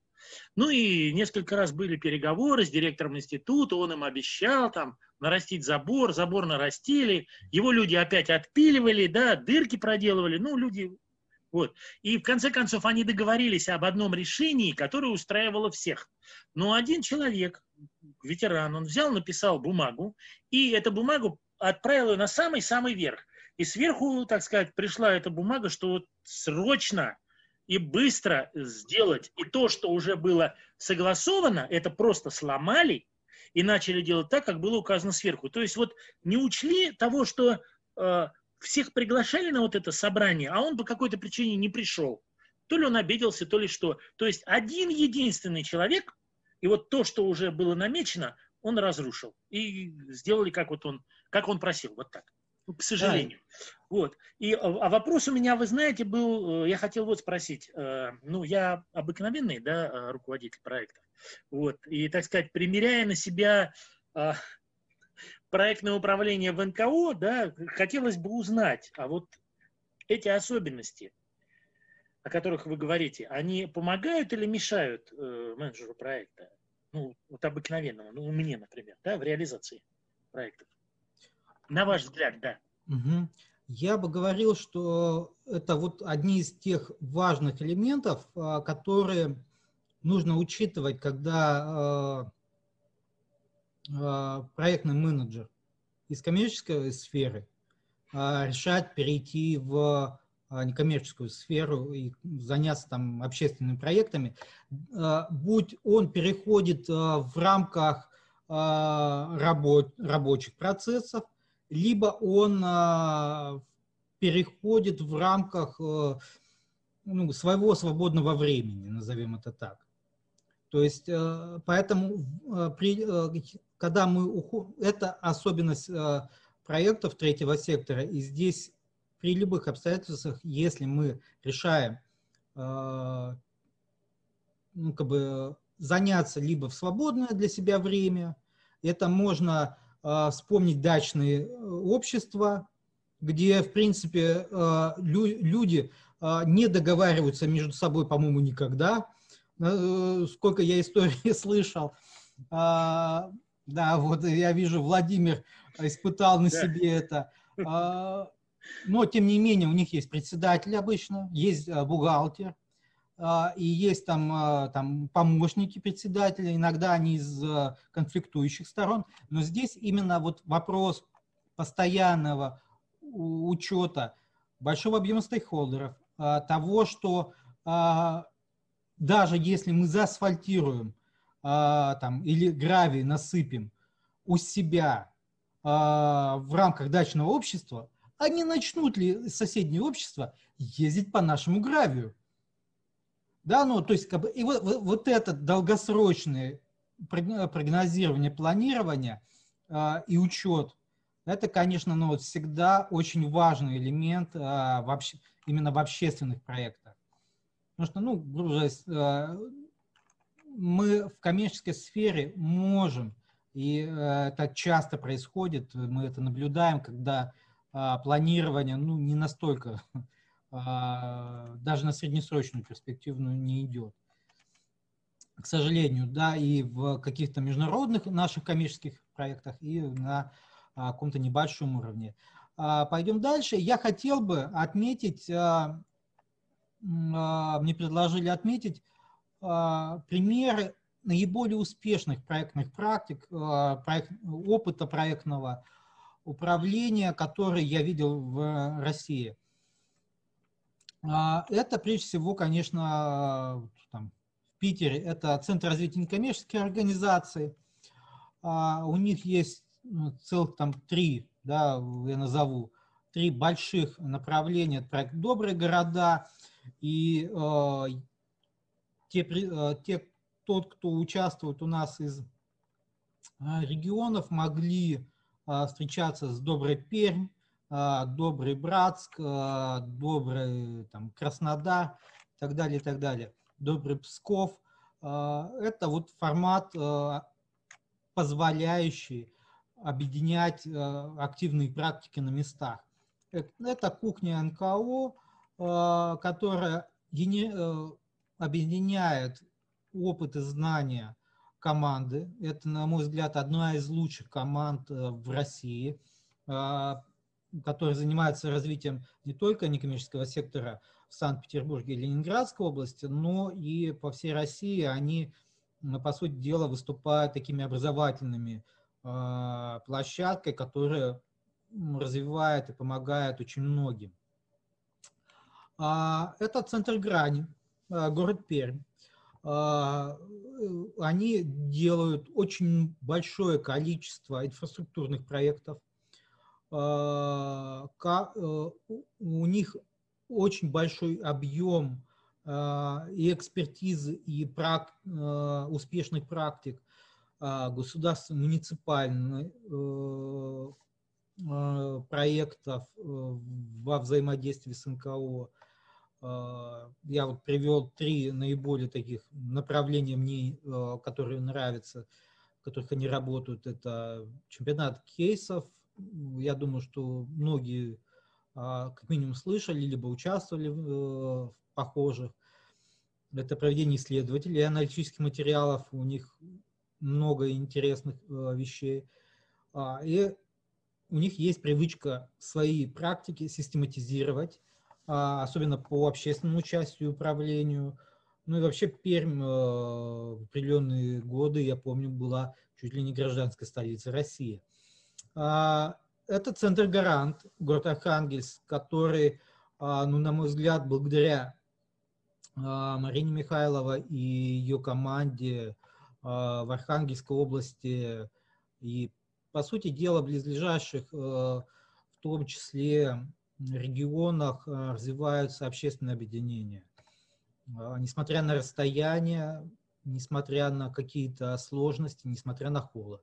S1: Ну и несколько раз были переговоры с директором института, он им обещал там нарастить забор, забор нарастили, его люди опять отпиливали, да, дырки проделывали, ну, люди, вот. И в конце концов они договорились об одном решении, которое устраивало всех. Но один человек, ветеран, он взял, написал бумагу, и эту бумагу отправил ее на самый-самый верх. И сверху, так сказать, пришла эта бумага, что вот срочно и быстро сделать. И то, что уже было согласовано, это просто сломали и начали делать так, как было указано сверху. То есть вот не учли того, что э, всех приглашали на вот это собрание, а он по какой-то причине не пришел. То ли он обиделся, то ли что. То есть один единственный человек, и вот то, что уже было намечено, он разрушил. И сделали, как вот он, как он просил, вот так. Ну, к сожалению. Да. Вот. И, а, а вопрос у меня, вы знаете, был, э, я хотел вот спросить, э, ну, я обыкновенный, да, э, руководитель проекта, вот, и, так сказать, примеряя на себя проектное управление в НКО, да, хотелось бы узнать, а вот эти особенности, о которых вы говорите, они помогают или мешают менеджеру проекта? Ну, вот обыкновенному, ну, мне, например, да, в реализации проектов. На ваш взгляд, да.
S2: Угу. Я бы говорил, что это вот одни из тех важных элементов, а, которые нужно учитывать, когда а, а, проектный менеджер из коммерческой сферы решает перейти в некоммерческую сферу и заняться там общественными проектами, будь он переходит в рамках работ, рабочих процессов, либо он а, переходит в рамках э, ну, своего свободного времени, назовем это так. То есть, э, поэтому, э, при, когда мы уходим, это особенность проектов третьего сектора, и здесь при любых обстоятельствах, если мы решаем ну, как бы заняться либо в свободное для себя время, это можно а, вспомнить дачные э, общества, где, в принципе, а, люди а, не договариваются между собой, по-моему, никогда. Э, сколько я истории слышал. Да, вот я вижу, Владимир испытал на себе это. Но, тем не менее, у них есть председатель обычно, есть бухгалтер, а, и есть там, а, там помощники председателя, иногда они из конфликтующих сторон, но здесь именно вот вопрос постоянного учета большого объема стейкхолдеров, того, что даже если мы заасфальтируем там, или гравий насыпем у себя в рамках дачного общества, они начнут ли соседнее общество ездить по нашему гравию? Да, ну, то есть, как бы, и вот, вот это долгосрочное прогнозирование, планирование э, и учет, это, конечно, ну, вот всегда очень важный элемент э, вообще, именно в общественных проектах. Потому что, ну, грубо э, мы в коммерческой сфере можем, и это часто происходит, мы это наблюдаем, когда планирование ну, не настолько а, даже на среднесрочную перспективную не идет. К сожалению, да, и в каких-то международных наших коммерческих проектах, и на а, каком-то небольшом уровне. А, пойдем дальше. Я хотел бы отметить, мне предложили отметить примеры наиболее успешных проектных практик, проект, опыта проектного управления, который я видел в России – а, это прежде всего, конечно, там, в Питере это Центр развития некоммерческих организаций. А, у них есть ну, целых там три, да, я назову, три больших направления. Это проект «Добрые города». И э, те, э, те, тот, кто участвует у нас из регионов, могли э, встречаться с «Доброй Пермь», а, добрый Братск, а, добрый там, Краснодар и так далее, и так далее, добрый Псков. А, это вот формат, позволяющий объединять активные практики на местах. Э, это кухня НКО, которая объединяет опыт и знания команды. Это, на мой взгляд, одна из лучших команд э, в России которые занимаются развитием не только некоммерческого сектора в Санкт-Петербурге и Ленинградской области, но и по всей России они, по сути дела, выступают такими образовательными э, площадкой, которая развивает и помогает очень многим. А, это центр грани, город Пермь. А, они делают очень большое количество инфраструктурных проектов, а, э, у них очень большой объем а, и экспертизы, и прак, успешных практик государственных, муниципальных э, проектов э, во взаимодействии с НКО. Я вот привел три наиболее таких направления мне, которые нравятся, в которых они работают. Это чемпионат кейсов, я думаю, что многие а, как минимум слышали, либо участвовали в похожих. Это проведение исследователей аналитических материалов. У них много интересных вещей. А, и у них есть привычка свои практики систематизировать, а, особенно по общественному участию и управлению. Ну и вообще Пермь в определенные годы, я помню, была чуть ли не гражданской столицей России. Это центр Гарант, город Архангельск, который, ну, на мой взгляд, благодаря а, Марине Михайлова и ее команде а, в Архангельской области и, по сути дела, близлежащих, в том числе регионах, э, развиваются общественные объединения. А, несмотря на расстояние, несмотря на какие-то сложности, несмотря на холод.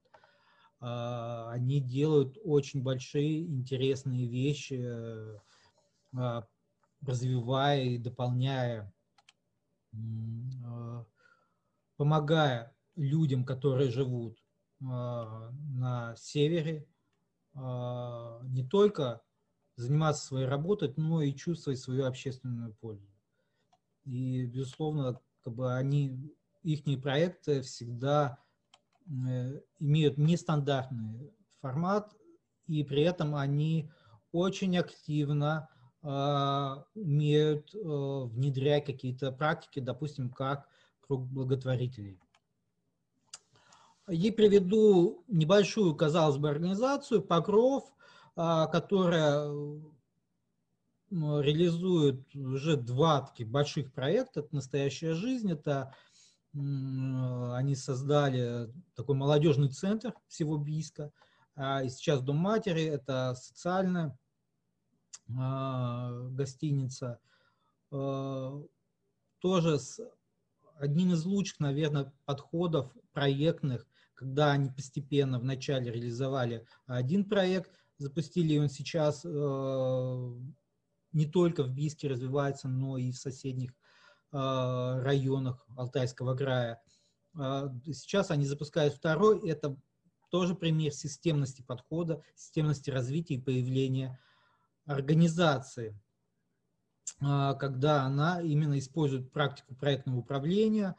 S2: Они делают очень большие, интересные вещи, э, развивая и дополняя а, помогая людям, которые живут а, на севере, а, не только заниматься своей работой, но и чувствовать свою общественную пользу. И, безусловно, как бы они, их проекты всегда э, имеют нестандартный формат, и при этом они очень активно а, умеют э, внедрять какие-то практики, допустим, как круг благотворителей. И приведу небольшую, казалось бы, организацию «Покров», которая реализует уже два таких больших проекта. Это «Настоящая жизнь», это они создали такой молодежный центр всего Бийска, а, и сейчас Дом матери, это социальная а, гостиница, а, тоже с одним из лучших, наверное, подходов проектных, когда они постепенно вначале реализовали один проект, запустили он сейчас а, не только в Бийске развивается, но и в соседних районах Алтайского края. Сейчас они запускают второй, это тоже пример системности подхода, системности развития и появления организации, когда она именно использует практику проектного управления,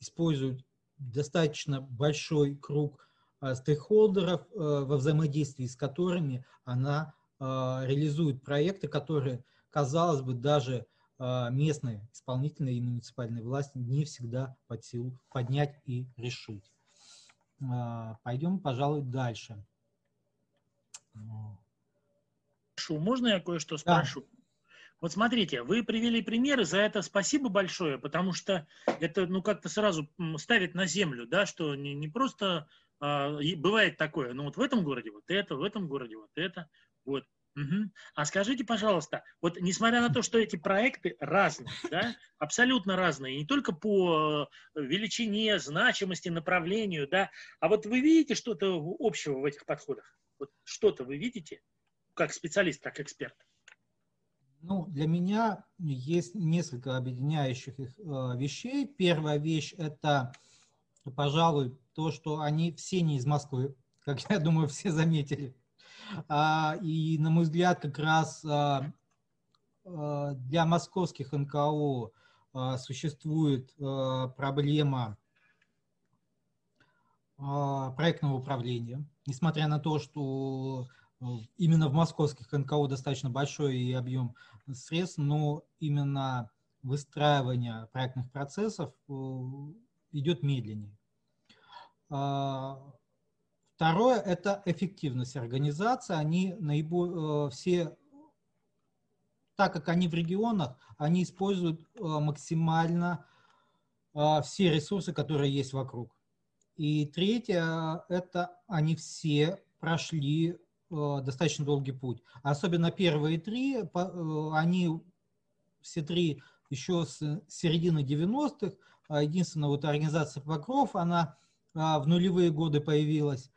S2: использует достаточно большой круг стейкхолдеров, во взаимодействии с которыми она реализует проекты, которые, казалось бы, даже местные исполнительные и муниципальные власти не всегда под силу поднять и решить. Пойдем, пожалуй, дальше
S1: спрошу. Можно я кое-что спрошу? Да. Вот смотрите, вы привели примеры, за это спасибо большое, потому что это, ну, как-то сразу ставит на землю, да, что не, не просто а, бывает такое, ну, вот в этом городе вот это, в этом городе вот это, вот. Угу. А скажите, пожалуйста, вот несмотря на то, что эти проекты разные, да, абсолютно разные, не только по э, величине, значимости, направлению, да, а вот вы видите что-то общего в этих подходах? Вот что-то вы видите? как специалист, как эксперт?
S2: Ну, для меня есть несколько объединяющих их э, вещей. Первая вещь – это, пожалуй, то, что они все не из Москвы, как я думаю, все заметили. А, и, на мой взгляд, как раз а, а, для московских НКО существует проблема проектного управления. Несмотря на то, что именно в московских НКО достаточно большой объем средств, но именно выстраивание проектных процессов идет медленнее. А, второе – это эффективность организации. Они наиболее, э, все, так как они в регионах, они используют э, максимально все ресурсы, которые есть вокруг. И третье – это они все прошли Э, достаточно долгий путь. Особенно первые три, э, они все три еще с середины 90-х. А единственная вот организация Покров, она в нулевые годы появилась,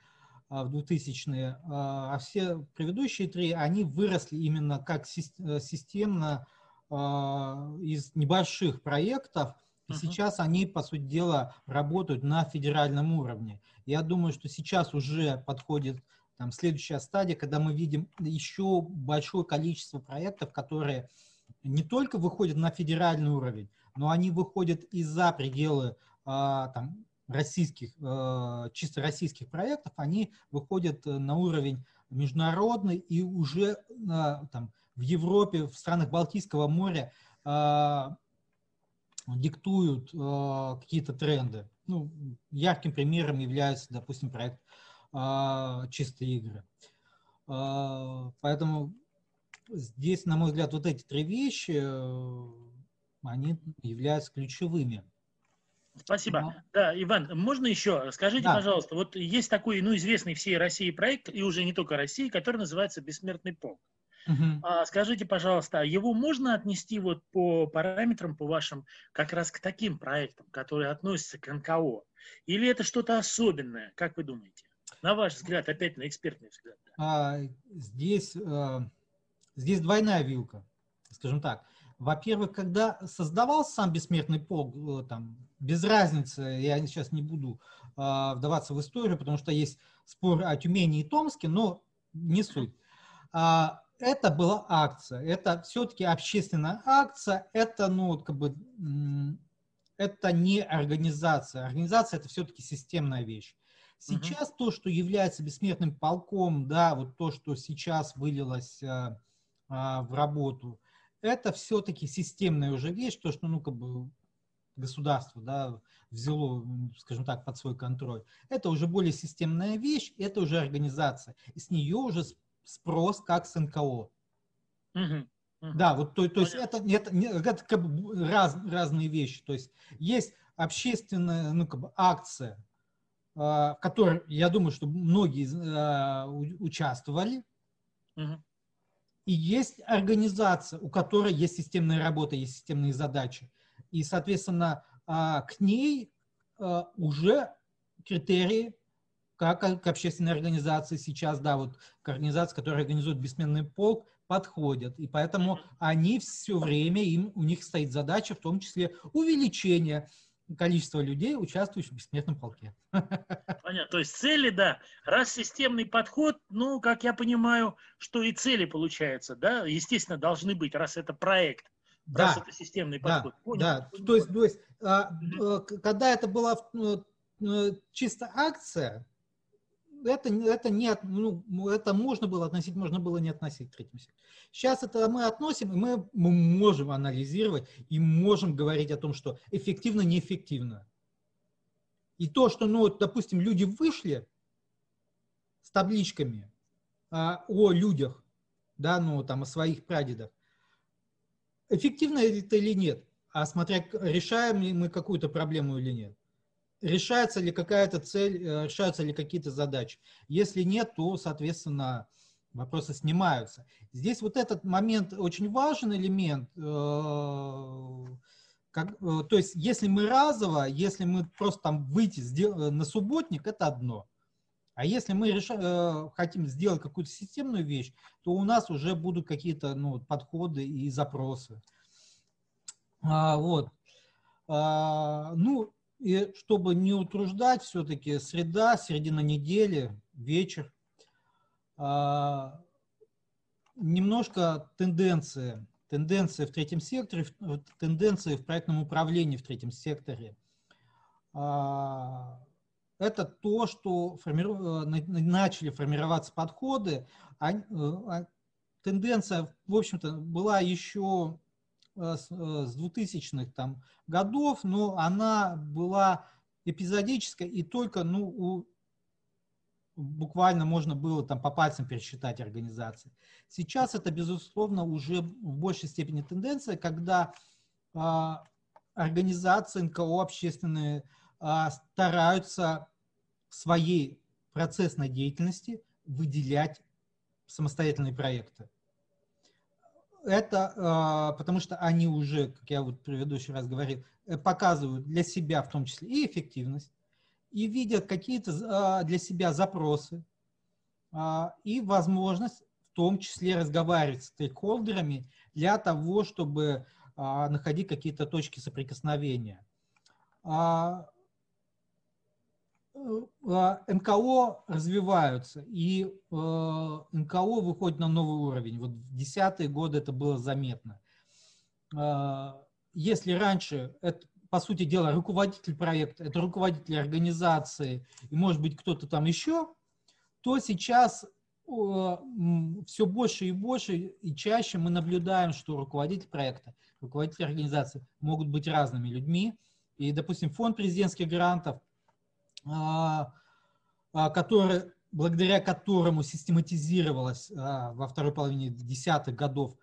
S2: а, в 2000-е. А все предыдущие три, они выросли именно как э, системно из небольших проектов, и сейчас они, по сути дела, работают на федеральном уровне. Я думаю, что сейчас уже подходит там следующая стадия, когда мы видим еще большое количество проектов, которые не только выходят на федеральный уровень, но они выходят и за пределы а, там, российских, чисто российских проектов, они выходят на уровень международный и уже там, в Европе, в странах Балтийского моря диктуют какие-то тренды. Ну, ярким примером является, допустим, проект «Чистые игры». Поэтому здесь, на мой взгляд, вот эти три вещи, э, они являются ключевыми.
S1: Спасибо. Но... Да, Иван, можно еще? Скажите, да. пожалуйста, вот есть такой, ну, известный всей России проект, и уже не только России, который называется «Бессмертный полк». Угу. А, скажите, пожалуйста, а его можно отнести вот по параметрам, по вашим, как раз к таким проектам, которые относятся к НКО? Или это что-то особенное, как вы думаете? На ваш взгляд, опять на экспертный взгляд.
S2: А, здесь э, здесь двойная вилка, скажем так. Во-первых, когда создавался сам бессмертный полк, э, там, без разницы, я сейчас не буду э, вдаваться в историю, потому что есть спор о Тюмени и Томске, но не суть. А, это была акция, это все-таки общественная акция, это, ну, как бы, это не организация. Организация – это все-таки системная вещь. Сейчас угу. то, что является бессмертным полком, да, вот то, что сейчас вылилось э, а, в работу, это все-таки системная уже вещь, то, что, ну, как бы государство, да, взяло, скажем так, под свой контроль. Это уже более системная вещь, это уже организация. И с нее уже спрос как с НКО. Угу. Угу. Да, вот то, то есть это, это, это как бы раз, разные вещи. То есть есть общественная ну, как бы акция, а, в которой, я думаю, что многие а, участвовали. Угу. И есть организация, у которой есть системная работа, есть системные задачи. И, соответственно, а, к ней а, уже критерии, как к общественной организации сейчас, да, вот к организации, которая организует бессменный полк, подходят. И поэтому они все время, им, у них стоит задача, в том числе увеличение количество людей, участвующих в бессмертном полке.
S1: Понятно. То есть цели, да. Раз системный подход, ну, как я понимаю, что и цели получается, да, естественно, должны быть, раз это проект,
S2: да, раз это системный подход. Да, Понял? да. То есть, то есть а, а, когда это была ну, э, чисто акция, это, это, не, ну, это можно было относить, можно было не относить к третьему сектору. Сейчас это мы относим, и мы, мы можем анализировать и можем говорить о том, что эффективно, неэффективно. И то, что, ну, допустим, люди вышли с табличками а, о людях, да, ну, там, о своих прадедах, эффективно это или нет, а смотря, решаем ли мы какую-то проблему или нет решается ли какая-то цель, э, решаются ли какие-то задачи. Если нет, то, соответственно, вопросы снимаются. Здесь вот этот момент очень важен элемент. Э, как, э, то есть, если мы разово, если мы просто там выйти на субботник, это одно. А если мы реша, хотим сделать какую-то системную вещь, то у нас уже будут какие-то ну, подходы и запросы. А, вот. А, ну, и чтобы не утруждать, все-таки среда, середина недели, вечер. А, немножко тенденции. Тенденции в третьем секторе, тенденции в проектном управлении в третьем секторе. А, это то, что формиру... начали формироваться подходы. А, а, тенденция, в общем-то, была еще Э, с 2000-х э, там годов, но она была эпизодическая и только, ну, у, буквально можно было там по пальцам пересчитать организации. Сейчас это, безусловно, уже в большей степени тенденция, когда а, организации НКО общественные а, стараются своей процессной деятельности выделять самостоятельные проекты это а, потому что они уже, как я вот в предыдущий раз говорил, э, показывают для себя в том числе и эффективность, и видят какие-то а, для себя запросы, а, и возможность в том числе разговаривать с стейкхолдерами для того, чтобы находить какие-то точки соприкосновения. НКО развиваются, и э, НКО выходит на новый уровень. Вот в десятые годы это было заметно. Э, если раньше это по сути дела, руководитель проекта, это руководитель организации, и может быть кто-то там еще, то сейчас все больше и больше и чаще мы наблюдаем, что руководитель проекта, руководитель организации могут быть разными людьми. И, допустим, фонд президентских грантов, который, благодаря которому систематизировалась а, во второй половине десятых годов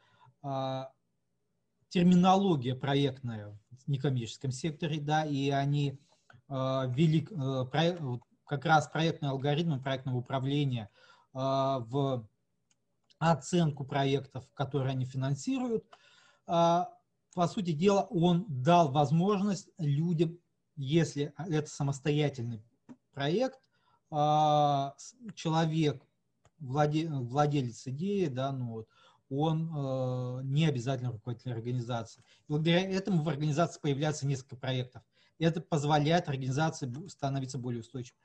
S2: терминология проектная в некоммерческом секторе, да, и они ввели как раз проектные алгоритмы проектного управления – а, в оценку проектов, которые они финансируют. А, по сути дела, он дал возможность людям, если это самостоятельный проект, а, человек, владелец идеи, да, ну вот, он не обязательно руководитель организации. Благодаря этому в организации появляется несколько проектов. Это позволяет организации становиться более устойчивой.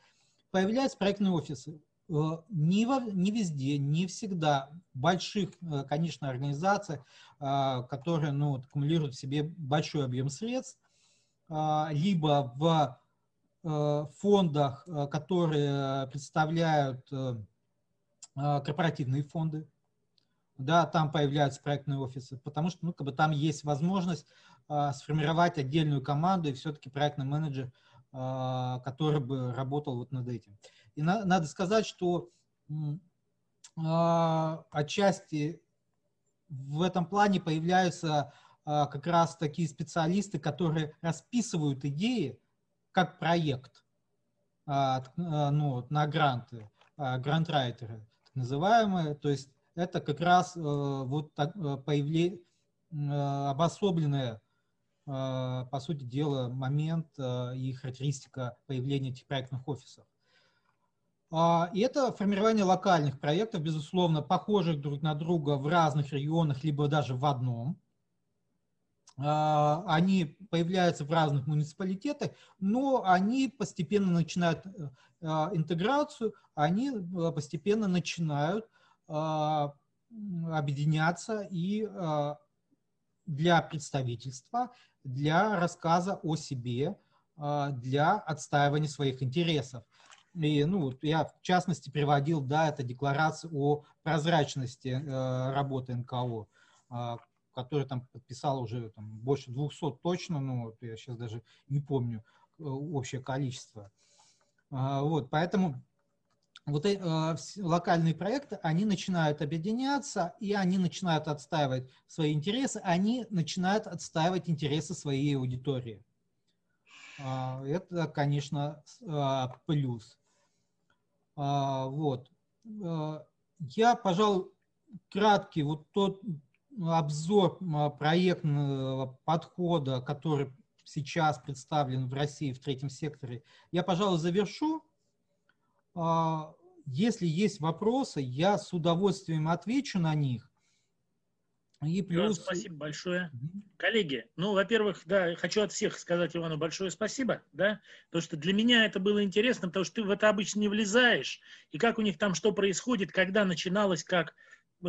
S2: Появляются проектные офисы. Э, не, во, не везде, не всегда. Больших, э, конечно, организаций, э, которые ну, аккумулируют в себе большой объем средств, либо в фондах, которые представляют корпоративные фонды, да, там появляются проектные офисы, потому что ну, как бы там есть возможность сформировать отдельную команду и все-таки проектный менеджер, который бы работал вот над этим. И на, надо сказать, что э, отчасти в этом плане появляются э, как раз такие специалисты, которые расписывают идеи как проект э, ну, на гранты, э, грантрайтеры так называемые. То есть это как раз э, вот так, появление, э, обособленное по сути дела, момент и характеристика появления этих проектных офисов. А, и это формирование локальных проектов, безусловно, похожих друг на друга в разных регионах, либо даже в одном. А, они появляются в разных муниципалитетах, но они постепенно начинают а, интеграцию, они э, постепенно начинают объединяться и для представительства, для рассказа о себе, для отстаивания своих интересов. И, ну, я в частности приводил, да, это декларация о прозрачности э, работы НКО, э, а, которую там подписал уже там, больше 200 точно, ну, вот я сейчас даже не помню э, общее количество. Э, вот, поэтому вот э, локальные проекты, они начинают объединяться, и они начинают отстаивать свои интересы, они начинают отстаивать интересы своей аудитории. Это, конечно, плюс. А, вот. А, я, пожалуй, краткий вот тот обзор а, проектного подхода, который сейчас представлен в России в третьем секторе, я, пожалуй, завершу. Если есть вопросы, я с удовольствием отвечу на них.
S1: И плюс... Да, спасибо большое. Коллеги, ну, во-первых, да, хочу от всех сказать Ивану большое спасибо, да, потому что для меня это было интересно, потому что ты в это обычно не влезаешь, и как у них там что происходит, когда начиналось, как,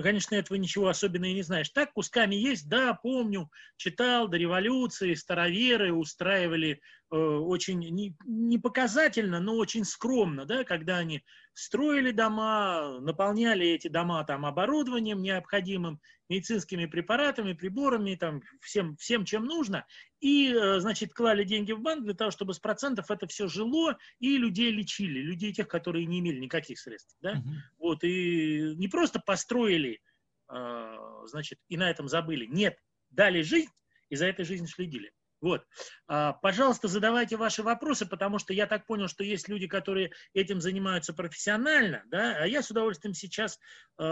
S1: конечно, этого ничего особенного и не знаешь. Так кусками есть, да, помню, читал до революции, староверы устраивали очень не, не показательно, но очень скромно, да, когда они строили дома, наполняли эти дома там оборудованием необходимым, медицинскими препаратами, приборами, там, всем, всем, чем нужно, и, э, значит, клали деньги в банк для того, чтобы с процентов это все жило и людей лечили, людей тех, которые не имели никаких средств, да, угу. вот, и не просто построили, э, значит, и на этом забыли, нет, дали жизнь, и за этой жизнью следили. Вот. А, пожалуйста, задавайте ваши вопросы, потому что я так понял, что есть люди, которые этим занимаются профессионально, да, а я с удовольствием сейчас э,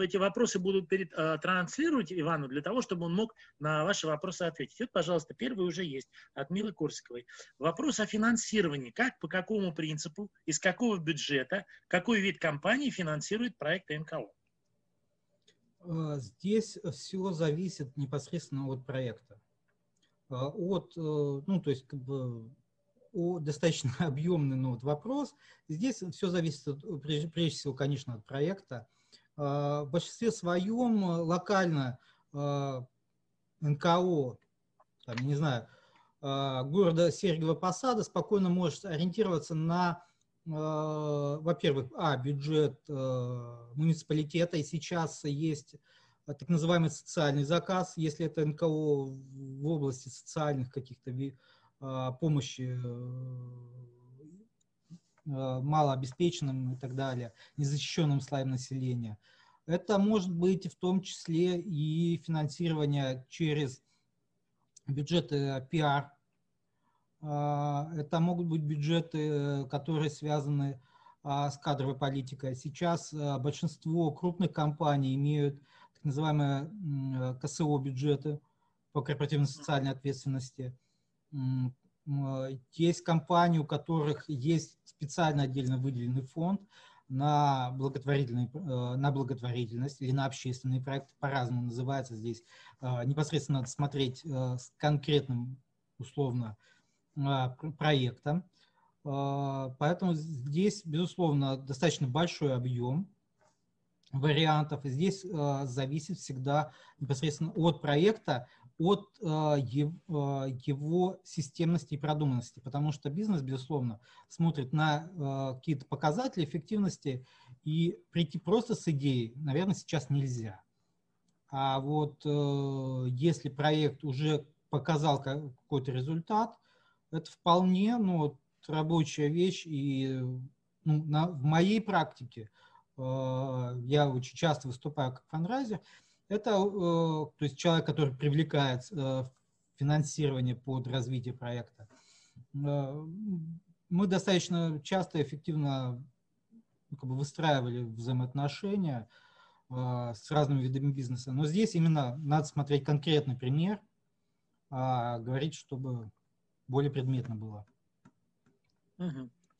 S1: эти вопросы буду перед, э, транслировать Ивану для того, чтобы он мог на ваши вопросы ответить. Вот, пожалуйста, первый уже есть от Милы Корсиковой. Вопрос о финансировании. Как, по какому принципу, из какого бюджета, какой вид компании финансирует проект НКО?
S2: Здесь все зависит непосредственно от проекта. А, от, э, ну, то есть, как бы, о, достаточно объемный ну, вот вопрос. Здесь все зависит, прежде, прежде всего, конечно, от проекта. А, в большинстве своем локально а, НКО, там, не знаю, города Сергиева Посада спокойно может ориентироваться на, во-первых, а, бюджет муниципалитета, и сейчас есть так называемый социальный заказ, если это НКО в области социальных каких-то помощи малообеспеченным и так далее, незащищенным слоям населения. Это может быть в том числе и финансирование через бюджеты пиар. Это могут быть бюджеты, которые связаны с кадровой политикой. Сейчас большинство крупных компаний имеют так называемые КСО бюджеты по корпоративной социальной ответственности. Есть компании, у которых есть специально отдельно выделенный фонд, на, благотворительный, э, на благотворительность или на общественные проекты, по-разному называется здесь. Э, непосредственно надо смотреть э, с конкретным, условно, проектом. Поэтому здесь, безусловно, достаточно большой объем вариантов. Здесь зависит всегда непосредственно от проекта, от э, э, его системности и продуманности, потому что бизнес, безусловно, смотрит на э, какие-то показатели эффективности, и прийти просто с идеей, наверное, сейчас нельзя. А вот если проект уже показал какой-то результат, это вполне ну, рабочая вещь, и ну, на, в моей практике я очень часто выступаю как фандрайзер, это э, то есть человек, который привлекает э, финансирование под развитие проекта. Э, мы достаточно часто и эффективно ну, как бы выстраивали взаимоотношения с разными видами бизнеса. Но здесь именно надо смотреть конкретный пример, а говорить, чтобы более предметно было.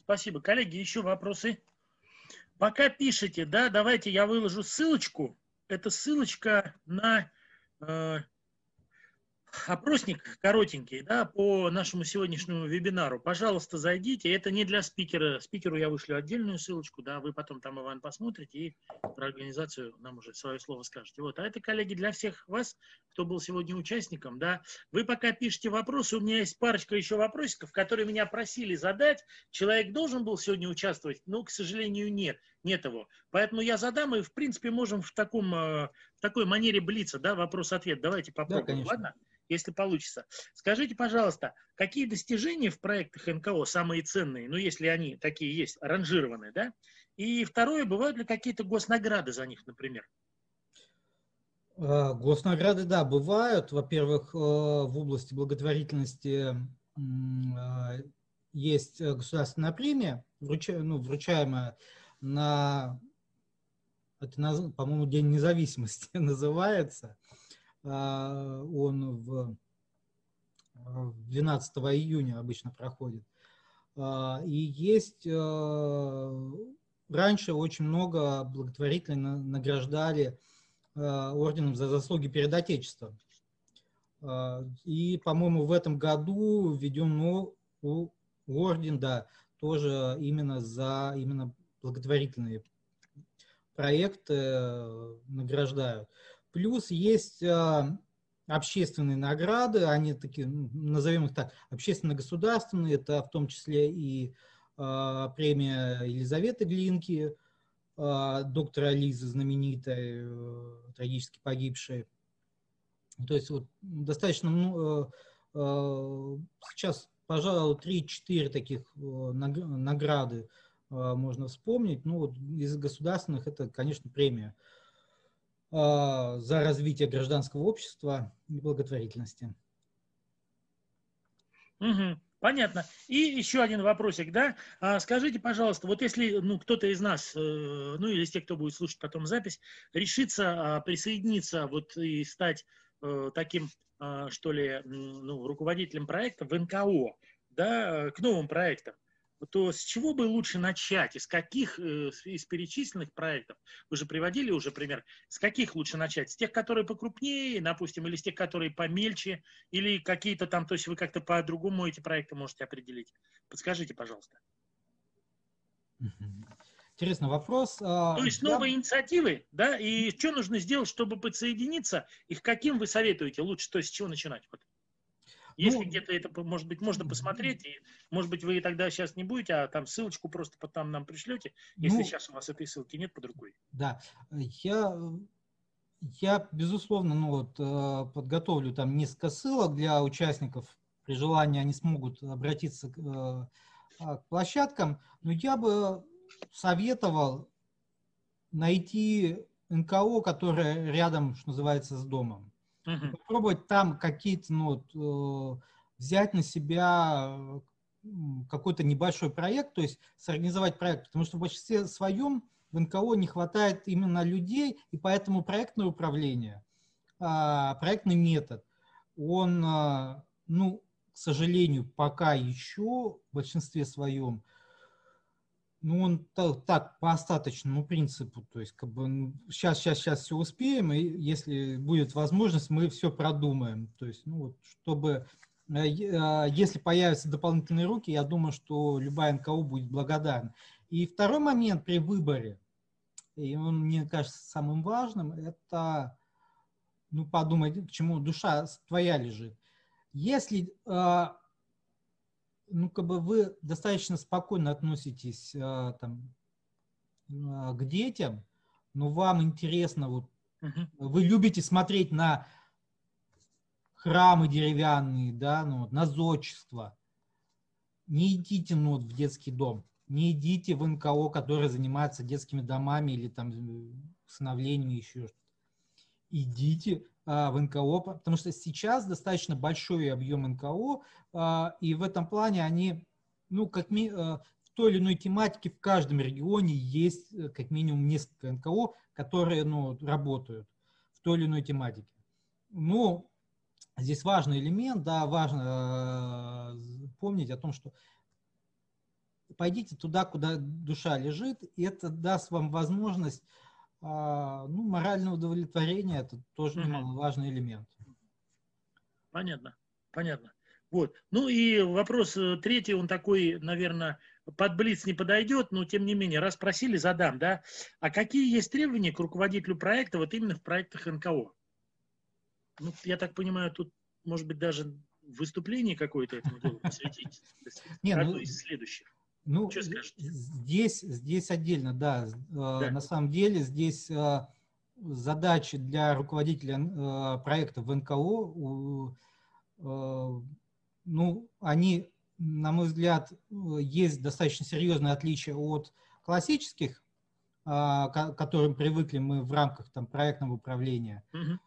S1: Спасибо. Коллеги, еще вопросы? Пока пишите, да, давайте я выложу ссылочку это ссылочка на э, опросник коротенький да, по нашему сегодняшнему вебинару. Пожалуйста, зайдите. Это не для спикера. Спикеру я вышлю отдельную ссылочку. Да, вы потом там, Иван, посмотрите и про организацию нам уже свое слово скажете. Вот. А это, коллеги, для всех вас, кто был сегодня участником. Да, вы пока пишите вопросы. У меня есть парочка еще вопросиков, которые меня просили задать. Человек должен был сегодня участвовать, но, к сожалению, нет нет его. Поэтому я задам, и, в принципе, можем в, таком, э, в такой манере блица, да, вопрос-ответ. Давайте попробуем, да, ладно? Если получится. Скажите, пожалуйста, какие достижения в проектах НКО самые ценные, ну, если они такие есть, ранжированные, да? И второе, бывают ли какие-то госнаграды за них, например?
S2: Э, госнаграды, да, бывают. Во-первых, э, в области благотворительности есть государственная премия, ну, вручаемая на, это, по-моему, День независимости называется. А, он в 12 июня обычно проходит. А, и есть а, раньше очень много благотворительно награждали орденом за заслуги перед Отечеством. И, по-моему, в этом году введен орден, да, тоже именно за именно благотворительные проекты э, награждают. Плюс есть э, общественные награды, они такие, назовем их так, общественно-государственные, это в том числе и э, премия Елизаветы Глинки, доктора Лизы знаменитой, трагически погибшей. То есть вот достаточно, ну, сейчас, пожалуй, 3-4 таких награды можно вспомнить. Ну, вот из государственных это, конечно, премия а, за развитие гражданского общества и благотворительности.
S1: Угу, понятно. И еще один вопросик, да? А, скажите, пожалуйста, вот если ну, кто-то из нас, э, ну или из тех, кто будет слушать потом запись, решится присоединиться вот и стать э, таким, что ли, ну, руководителем проекта в НКО, да, к новым проектам, то с чего бы лучше начать? Из каких э, из перечисленных проектов? Вы же приводили уже пример. С каких лучше начать? С тех, которые покрупнее, допустим, или с тех, которые помельче, или какие-то там, то есть вы как-то по-другому эти проекты можете определить? Подскажите, пожалуйста.
S2: Интересный вопрос.
S1: То есть новые Я... инициативы, да, и что нужно сделать, чтобы подсоединиться, и каким вы советуете лучше, то есть с чего начинать? Вот. Если ну, где-то это, может быть, можно посмотреть, и, может быть, вы тогда сейчас не будете, а там ссылочку просто потом нам пришлете, если ну, сейчас у вас этой ссылки нет под рукой.
S2: Да, я, я безусловно, ну вот, э, подготовлю там несколько ссылок для участников, при желании они смогут обратиться к, э, а, к площадкам, но я бы советовал найти НКО, которое рядом, что называется, с домом. Uh-huh. Попробовать там какие-то, ну, э, взять на себя какой-то небольшой проект, то есть сорганизовать проект, потому что в большинстве своем в НКО не хватает именно людей, и поэтому проектное управление, а, проектный метод, он, а, ну, к сожалению, пока еще в большинстве своем ну, он так, так по остаточному принципу, то есть как бы сейчас, сейчас, сейчас все успеем, и если будет возможность, мы все продумаем. То есть, ну вот, чтобы, э, э, если появятся дополнительные руки, я думаю, что любая НКО будет благодарна. И второй момент при выборе, и он, мне кажется, самым важным, это, ну, подумать, к чему душа твоя лежит. Если э, ну, как бы вы достаточно спокойно относитесь а, там, а, к детям, но вам интересно, вот, uh-huh. вы любите смотреть на храмы деревянные, да, ну, на зодчество. Не идите ну, в детский дом, не идите в НКО, который занимается детскими домами или там усыновлением, еще что-то. Идите в НКО, потому что сейчас достаточно большой объем НКО, а, и в этом плане они, ну, как ми, а, в той или иной тематике в каждом регионе есть э, как минимум несколько НКО, которые, ну, работают в той или иной тематике. Ну, здесь важный элемент, да, важно помнить о том, что пойдите туда, куда душа лежит, и это даст вам возможность а, ну, моральное удовлетворение – это тоже немаловажный элемент.
S1: Понятно, понятно. Вот. Ну и вопрос э, третий, он такой, наверное, под блиц не подойдет, но тем не менее, раз просили, задам, да. А какие есть требования к руководителю проекта вот именно в проектах НКО? Ну, я так понимаю, тут, может быть, даже выступление какое-то этому делу посвятить.
S2: Не, ну, из следующих. Ну, здесь, здесь отдельно, да. Э, да. На самом деле здесь э, задачи для руководителя э, проекта в НКО, ну, они, на мой взгляд, есть достаточно серьезное отличие от классических, к которым привыкли мы в рамках там, проектного управления. Угу.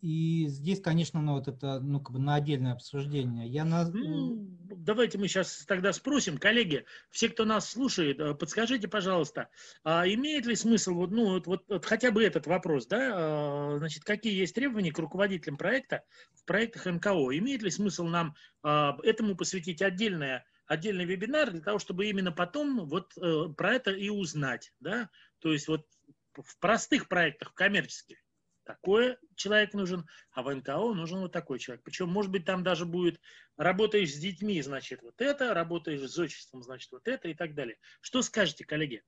S2: И здесь, конечно, ну, вот это ну, как бы на отдельное обсуждение. Я на...
S1: ну, давайте мы сейчас тогда спросим, коллеги, все, кто нас слушает, э, подскажите, пожалуйста, а имеет ли смысл, вот, ну, вот, вот, вот хотя бы этот вопрос, да, а, значит, какие есть требования к руководителям проекта в проектах НКО? Имеет ли смысл нам а, этому посвятить отдельное, отдельный вебинар для того, чтобы именно потом вот э, про это и узнать, да, то есть вот в простых проектах, в коммерческих, такой человек нужен, а в НКО нужен вот такой человек. Причем, может быть, там даже будет, работаешь с детьми, значит, вот это, работаешь с отчеством, значит, вот это и так далее. Что скажете, коллеги?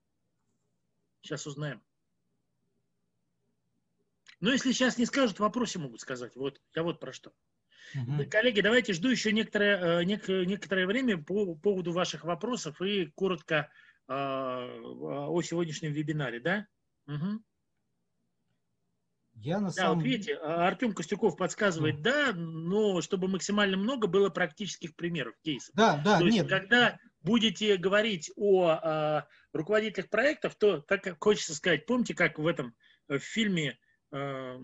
S1: Сейчас узнаем. Но если сейчас не скажут, в вопросе могут сказать. Вот, я вот про что. Угу. Коллеги, давайте жду еще некоторое, э, нек, некоторое время по поводу ваших вопросов и коротко э, о сегодняшнем вебинаре, да? Угу. Я на да, самом... вот видите, а, Артем Костюков подсказывает, да. да, но чтобы максимально много было практических примеров, кейсов.
S2: Да, да,
S1: то
S2: нет.
S1: Есть, когда будете говорить о а, руководителях проектов, то, так как хочется сказать, помните, как в этом в фильме а,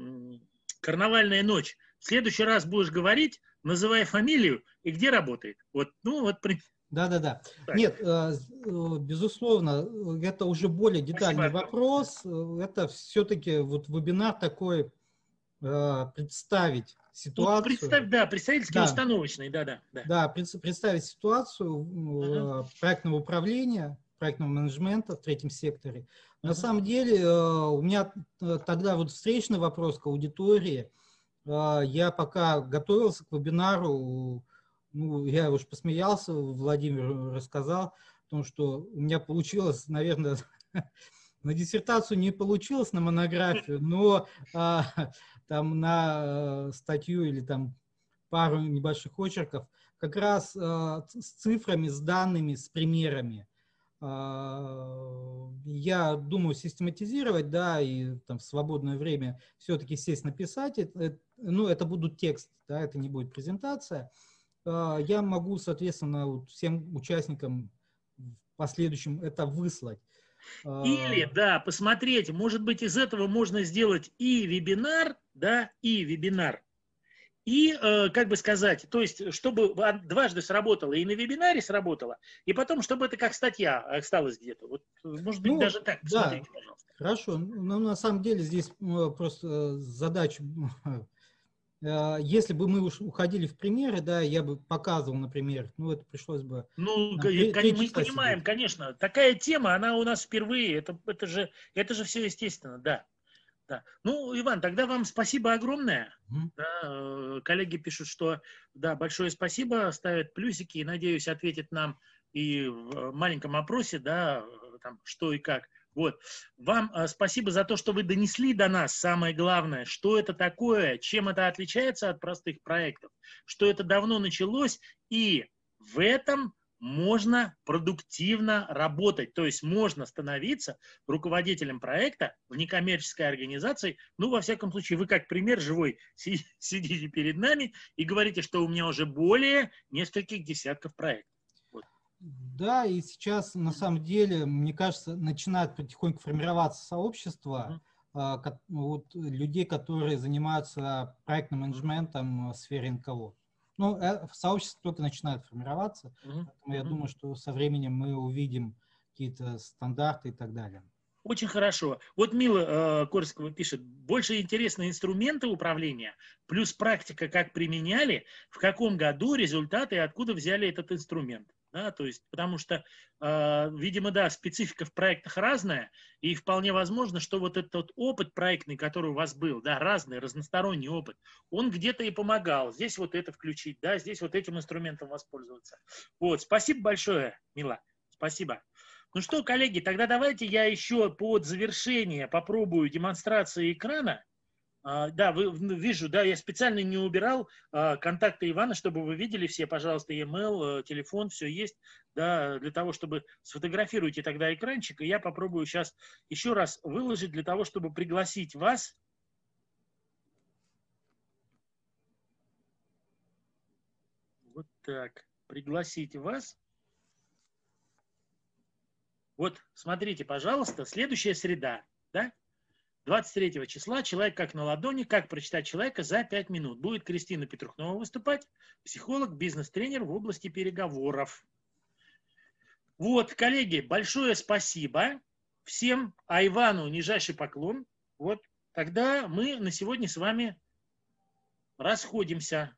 S1: «Карнавальная ночь», в следующий раз будешь говорить, называя фамилию и где работает. Вот, ну, вот
S2: да, да, да. Нет, э, э, безусловно, это уже более детальный Спасибо. вопрос. Это все-таки вот вебинар такой э, представить ситуацию. Ну, представь,
S1: да, представительский да. установочный, да, да. Да,
S2: да представить ситуацию uh-huh. проектного управления, проектного менеджмента в третьем секторе. Uh-huh. На самом деле у меня тогда вот встречный вопрос к аудитории. Я пока готовился к вебинару, ну, я уж посмеялся, Владимир рассказал, о том, что у меня получилось, наверное, на диссертацию не получилось, на монографию, но а, там на э, статью или там пару небольших очерков, как раз с цифрами, с данными, с примерами. Я думаю систематизировать, да, и там в свободное время все-таки сесть написать. Это, ну, это будут текст, да, это не будет презентация. Я могу, соответственно, всем участникам в последующем это выслать.
S1: Или, а. да, посмотреть, может быть, из этого можно сделать и вебинар, да, и вебинар. И, э, как бы сказать, то есть, чтобы дважды сработало, и на вебинаре сработало, и потом, чтобы это как статья осталась где-то. Вот, может быть, ну, даже так,
S2: посмотрите, да, пожалуйста. Хорошо, но на самом деле здесь просто задача Э, если бы мы уж уходили в примеры, да, я бы показывал, например, ну, это пришлось бы...
S1: Ну, мы понимаем, сидеть. конечно, такая тема, она у нас впервые, это, это, же, это же все естественно, да. Да. Ну, Иван, тогда вам спасибо огромное. Mm-hmm. Да, э, коллеги пишут, что да, большое спасибо, ставят плюсики и, надеюсь, ответят нам и в маленьком опросе, да, там, что и как. Вот. Вам э, спасибо за то, что вы донесли до нас самое главное, что это такое, чем это отличается от простых проектов, что это давно началось, и в этом можно продуктивно работать, то есть можно становиться руководителем проекта в некоммерческой организации. Ну, во всяком случае, вы как пример живой сидите перед нами и говорите, что у меня уже более нескольких десятков проектов.
S2: Да, и сейчас на самом деле, мне кажется, начинает потихоньку формироваться сообщество mm-hmm. вот, людей, которые занимаются проектным менеджментом в сфере НКО. Ну, э, сообщество только начинает формироваться, mm-hmm. поэтому я mm-hmm. думаю, что со временем мы увидим какие-то стандарты и так далее.
S1: Очень хорошо. Вот Мила э, Корского пишет, больше интересны инструменты управления, плюс практика, как применяли, в каком году результаты и откуда взяли этот инструмент. Да, то есть, потому что, э, видимо, да, специфика в проектах разная, и вполне возможно, что вот этот опыт проектный, который у вас был, да, разный, разносторонний опыт, он где-то и помогал. Здесь вот это включить, да, здесь вот этим инструментом воспользоваться. Вот, спасибо большое, Мила, спасибо. Ну что, коллеги, тогда давайте я еще под завершение попробую демонстрации экрана. А, да, вы, вижу, да, я специально не убирал а, контакты Ивана, чтобы вы видели все, пожалуйста, e-mail, э, телефон, все есть, да, для того, чтобы сфотографируйте тогда экранчик, и я попробую сейчас еще раз выложить для того, чтобы пригласить вас. Вот так, пригласить вас. Вот, смотрите, пожалуйста, следующая среда, да, 23 числа «Человек как на ладони. Как прочитать человека за 5 минут». Будет Кристина Петрухнова выступать, психолог, бизнес-тренер в области переговоров. Вот, коллеги, большое спасибо всем, а Ивану нижайший поклон. Вот, тогда мы на сегодня с вами расходимся.